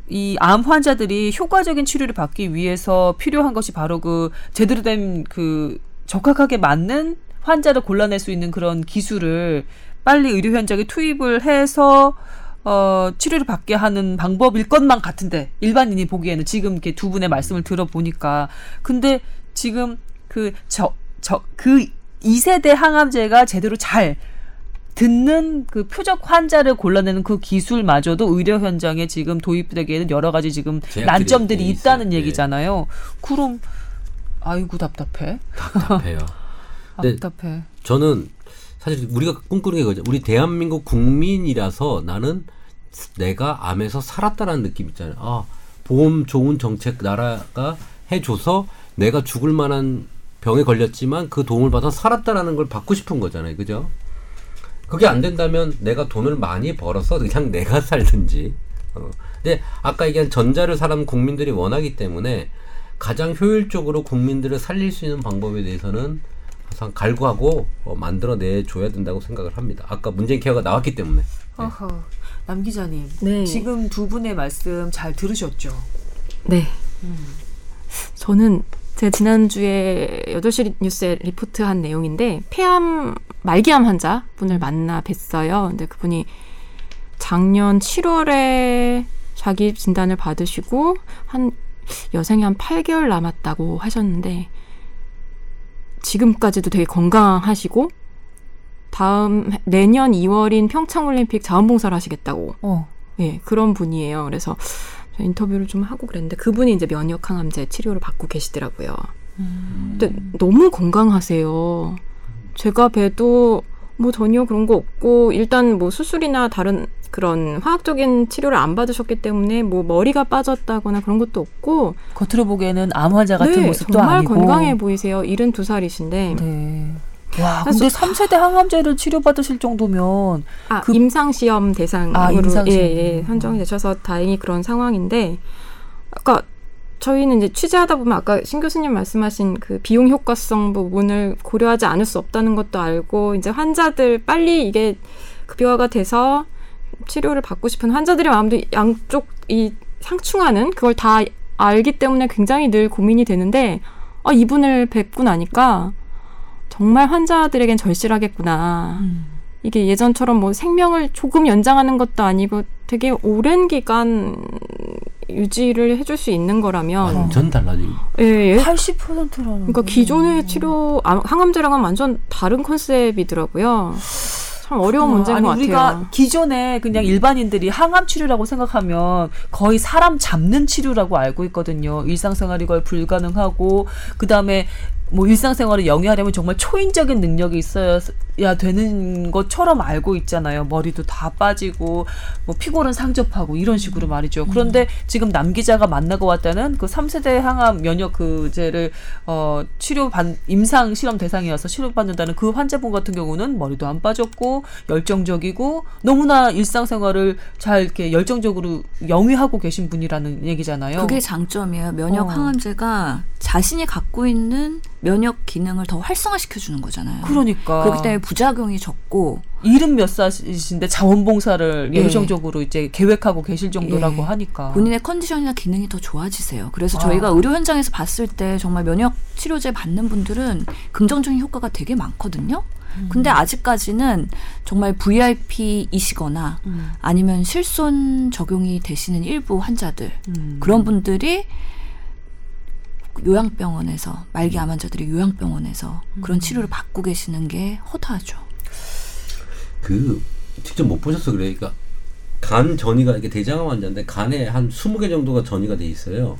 이 암 환자들이 효과적인 치료를 받기 위해서 필요한 것이 바로 그 제대로 된 그 적합하게 맞는 환자를 골라낼 수 있는 그런 기술을 빨리 의료 현장에 투입을 해서 어, 치료를 받게 하는 방법일 것만 같은데 일반인이 보기에는 지금 이렇게 두 분의 말씀을 들어보니까. 근데 지금 그 저 저그 2세대 항암제가 제대로 잘 듣는 그 표적 환자를 골라내는 그 기술마저도 의료 현장에 지금 도입되기에는 여러 가지 지금 난점들이. 있다는 네. 얘기잖아요. 그럼 아이고 답답해. 답답해요. [laughs] 네. 답답해. 저는 사실 우리가 꿈꾸는 게 그거죠. 우리 대한민국 국민이라서 나는 내가 암에서 살았다라는 느낌 있잖아요. 아, 보험 좋은 정책 나라가 해줘서 내가 죽을 만한 병에 걸렸지만 그 도움을 받아 살았다라는 걸 받고 싶은 거잖아요. 그죠? 그게 안 된다면 내가 돈을 많이 벌어서 그냥 [laughs] 내가 살든지. 어. 근데 아까 얘기한 전자를 사람 국민들이 원하기 때문에 가장 효율적으로 국민들을 살릴 수 있는 방법에 대해서는 항상 갈구하고 어, 만들어내 줘야 된다고 생각을 합니다. 아까 문재인 케어가 나왔기 때문에. 어허. 남 기자님. 네. 지금 두 분의 말씀 잘 들으셨죠? 네. 저는 제가 지난주에 8시 뉴스에 리포트한 내용인데 폐암 말기암 환자 분을 만나 뵀어요. 근데 그분이 작년 7월에 자기 진단을 받으시고 한 여생이 한 8개월 남았다고 하셨는데 지금까지도 되게 건강하시고 다음 내년 2월인 평창 올림픽 자원봉사를 하시겠다고 어. 예, 그런 분이에요. 그래서 저 인터뷰를 좀 하고 그랬는데 그분이 이제 면역 항암제 치료를 받고 계시더라고요. 근데 너무 건강하세요. 제가 봬도 뭐 전혀 그런 거 없고 일단 뭐 수술이나 다른 그런 화학적인 치료를 안 받으셨기 때문에 뭐 머리가 빠졌다거나 그런 것도 없고 겉으로 보기에는 암 환자 같은 네, 모습도 정말 아니고 건강해 보이세요. 72살이신데 네. 와, 근데 3세대 항암제를 치료받으실 정도면 아, 그- 임상 시험 대상으로 아, 임상시험. 예, 예, 선정이 되셔서 다행히 그런 상황인데 아까 저희는 이제 취재하다 보면 아까 신 교수님 말씀하신 그 비용 효과성 부분을 고려하지 않을 수 없다는 것도 알고 이제 환자들 빨리 이게 급여화가 돼서 치료를 받고 싶은 환자들의 마음도 양쪽 이 상충하는 그걸 다 알기 때문에 굉장히 늘 고민이 되는데 아 이분을 뵙고 나니까 정말 환자들에겐 절실하겠구나. 음. 이게 예전처럼 뭐 생명을 조금 연장하는 것도 아니고 되게 오랜 기간 유지를 해줄 수 있는 거라면 완전 달라지. 예, 예. 80%라는 그러니까 기존의 치료 암- 항암제랑은 완전 다른 컨셉이더라고요. 참 어려운 문제인 아니, 것 우리가 같아요. 기존에 그냥 일반인들이 항암 치료라고 생각하면 거의 사람 잡는 치료라고 알고 있거든요. 일상생활이 거의 불가능하고 그 다음에 뭐 일상생활을 영위하려면 정말 초인적인 능력이 있어야 되는 것처럼 알고 있잖아요. 머리도 다 빠지고 뭐 피골은 상접하고 이런 식으로 말이죠. 그런데 지금 남 기자가 만나고 왔다는 그 3세대 항암 면역 그제를 어 치료 받 임상 실험 대상이어서 치료받는다는 그 환자분 같은 경우는 머리도 안 빠졌고 열정적이고 너무나 일상생활을 잘 이렇게 열정적으로 영위하고 계신 분이라는 얘기잖아요. 그게 장점이에요. 면역 어. 항암제가 자신이 갖고 있는 면역 기능을 더 활성화시켜 주는 거잖아요. 그러니까 그렇기 때문에 부작용이 적고 일흔 몇 살이신데 자원봉사를 예. 열정적으로 이제 계획하고 계실 정도라고 예. 하니까 본인의 컨디션이나 기능이 더 좋아지세요. 그래서 아. 저희가 의료 현장에서 봤을 때 정말 면역 치료제 받는 분들은 긍정적인 효과가 되게 많거든요. 근데 아직까지는 정말 VIP이시거나 음. 아니면 실손 적용이 되시는 일부 환자들 음. 그런 분들이 요양병원에서 말기 암 환자들이 요양병원에서 그런 치료를 받고 계시는 게 허다하죠. 그 직접 못 보셔서 그래요. 그러니까 간 전이가 이게 대장암 환자인데 간에 한 20개 정도가 전이가 돼 있어요.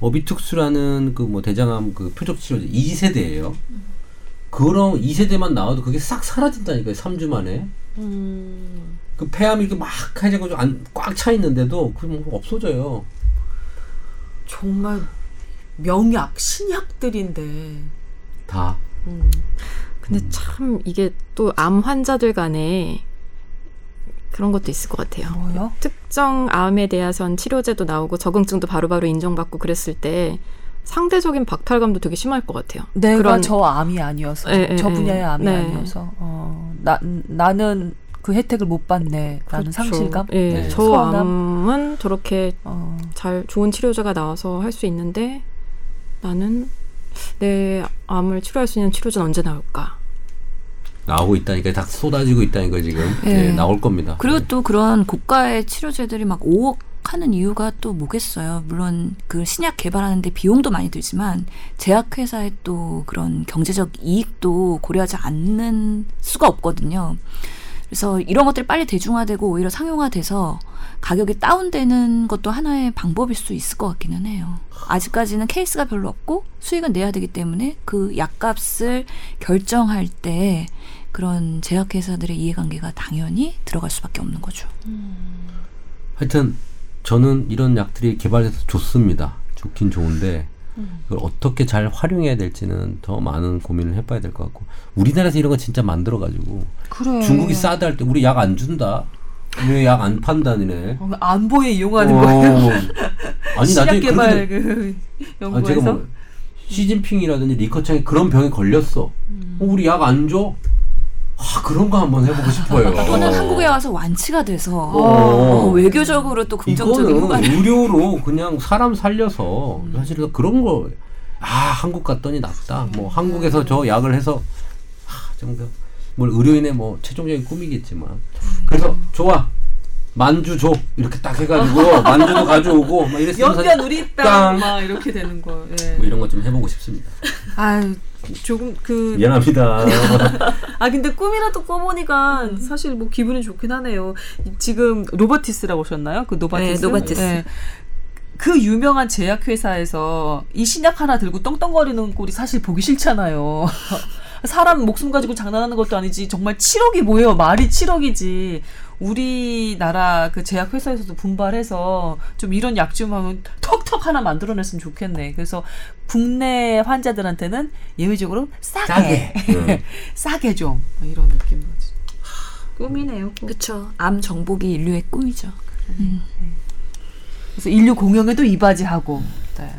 어비툭스라는 그 뭐 대장암 그 표적 치료제 2세대예요. 그런 2세대만 나와도 그게 싹 사라진다니까요. 3주 만에. 음. 그 폐암이 이렇게 막 해가지고 꽉차 있는데도 그뭐 없어져요. 정말 명약 신약들인데. 다. 음. 근데 참 이게 또 암 환자들 간에 그런 것도 있을 것 같아요. 뭐요? 특정 암에 대해선 치료제도 나오고 적응증도 바로바로 인정받고 그랬을 때 상대적인 박탈감도 되게 심할 것 같아요. 내가 그런- 저 암이 아니어서 예, 예, 저 예. 분야의 암이 네. 아니어서 어, 나 나는 그 혜택을 못 받네 라는 그렇죠. 상실감. 예, 네. 저 서운함. 암은 저렇게 어, 잘 좋은 치료제가 나와서 할 수 있는데 나는 내 암을 치료할 수 있는 치료제는 언제 나올까? 나오고 있다니까 다 쏟아지고 있다니까 지금 네. 예, 나올 겁니다. 그리고 또 그런 고가의 치료제들이 막 5억 하는 이유가 또 뭐겠어요. 물론 그 신약 개발하는데 비용도 많이 들지만 제약회사의 또 그런 경제적 이익도 고려하지 않는 수가 없거든요. 그래서 이런 것들이 빨리 대중화되고 오히려 상용화돼서 가격이 다운되는 것도 하나의 방법일 수 있을 것 같기는 해요. 아직까지는 케이스가 별로 없고 수익은 내야 되기 때문에 그 약값을 결정할 때 그런 제약회사들의 이해관계가 당연히 들어갈 수밖에 없는 거죠. 하여튼 저는 이런 약들이 개발돼서 좋습니다. 좋긴 좋은데 그걸 어떻게 잘 활용해야 될지는 더 많은 고민을 해봐야 될 것 같고 우리나라에서 이런 거 진짜 만들어 가지고 그래. 중국이 싸다 할 때 우리 약 안 준다. 왜 약 안 판다니네. 어, 안보에 이용하는 어. 거예요. 아니 나중에 [laughs] 개발 그 아, 연구에서 제가 뭐 시진핑이라든지 리커창이 그런 병에 걸렸어. 음. 어, 우리 약 안 줘? 아 그런 거 한번 해보고 싶어요. 또는 한국에 와서 완치가 돼서 어. 어, 외교적으로 또 긍정적인 효과를 이거는 [laughs] 의료로 그냥 사람 살려서 사실 그런 거 아 한국 갔더니 낫다. 뭐 한국에서 저 약을 해서 아, 좀뭘 의료인의 뭐 최종적인 꿈이겠지만 그래서 좋아 만주 줘 이렇게 딱 해가지고 [laughs] 만주도 가져오고 막 이랬으면 연변 우리 땅. 땅막 이렇게 되는 거. 예. 뭐 이런 거 좀 해보고 싶습니다. 아유 조금 그 미안합니다. [laughs] 아 근데 꿈이라도 꿔보니까 사실 뭐 기분이 좋긴 하네요. 이- 지금 로버티스라고 오셨나요? 그 노바티스. 네, 노바티스. 그 유명한 제약 회사에서 이 신약 하나 들고 떵떵거리는 꼴이 사실 보기 싫잖아요. [laughs] 사람 목숨 가지고 장난하는 것도 아니지 정말 7억이 뭐예요? 말이 7억이지. 우리나라 그 제약 회사에서도 분발해서 좀 이런 약 좀 하면 턱턱 하나 만들어냈으면 좋겠네. 그래서 국내 환자들한테는 예외적으로 싸게 싸게. 응. [laughs] 싸게 좀뭐 이런 느낌 거지. 꿈이네요. 꿈. 그렇죠. 암 정복이 인류의 꿈이죠. 그래서 인류 공영에도 이바지하고 네.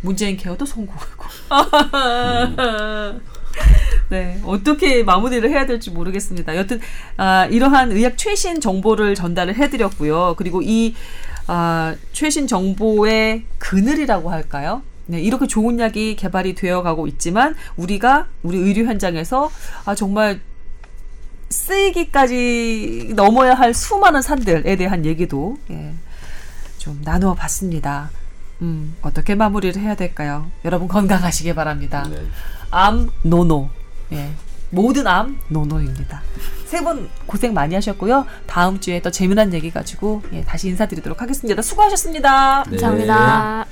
문재인 케어도 성공하고. [laughs] [laughs] 네 어떻게 마무리를 해야 될지 모르겠습니다. 여튼 아, 이러한 의학 최신 정보를 전달을 해드렸고요. 그리고 이 아, 최신 정보의 그늘이라고 할까요? 네, 이렇게 좋은 약이 개발이 되어가고 있지만 우리가 우리 의료 현장에서 아 정말 쓰이기까지 넘어야 할 수많은 산들에 대한 얘기도 예, 좀 나누어 봤습니다. 음, 어떻게 마무리를 해야 될까요? 여러분 건강하시길 바랍니다. 네. 암 노노. 예. 모든 암 노노입니다. 세 분 고생 많이 하셨고요. 다음 주에 또 재미난 얘기 가지고 예, 다시 인사드리도록 하겠습니다. 수고하셨습니다. 네. 감사합니다.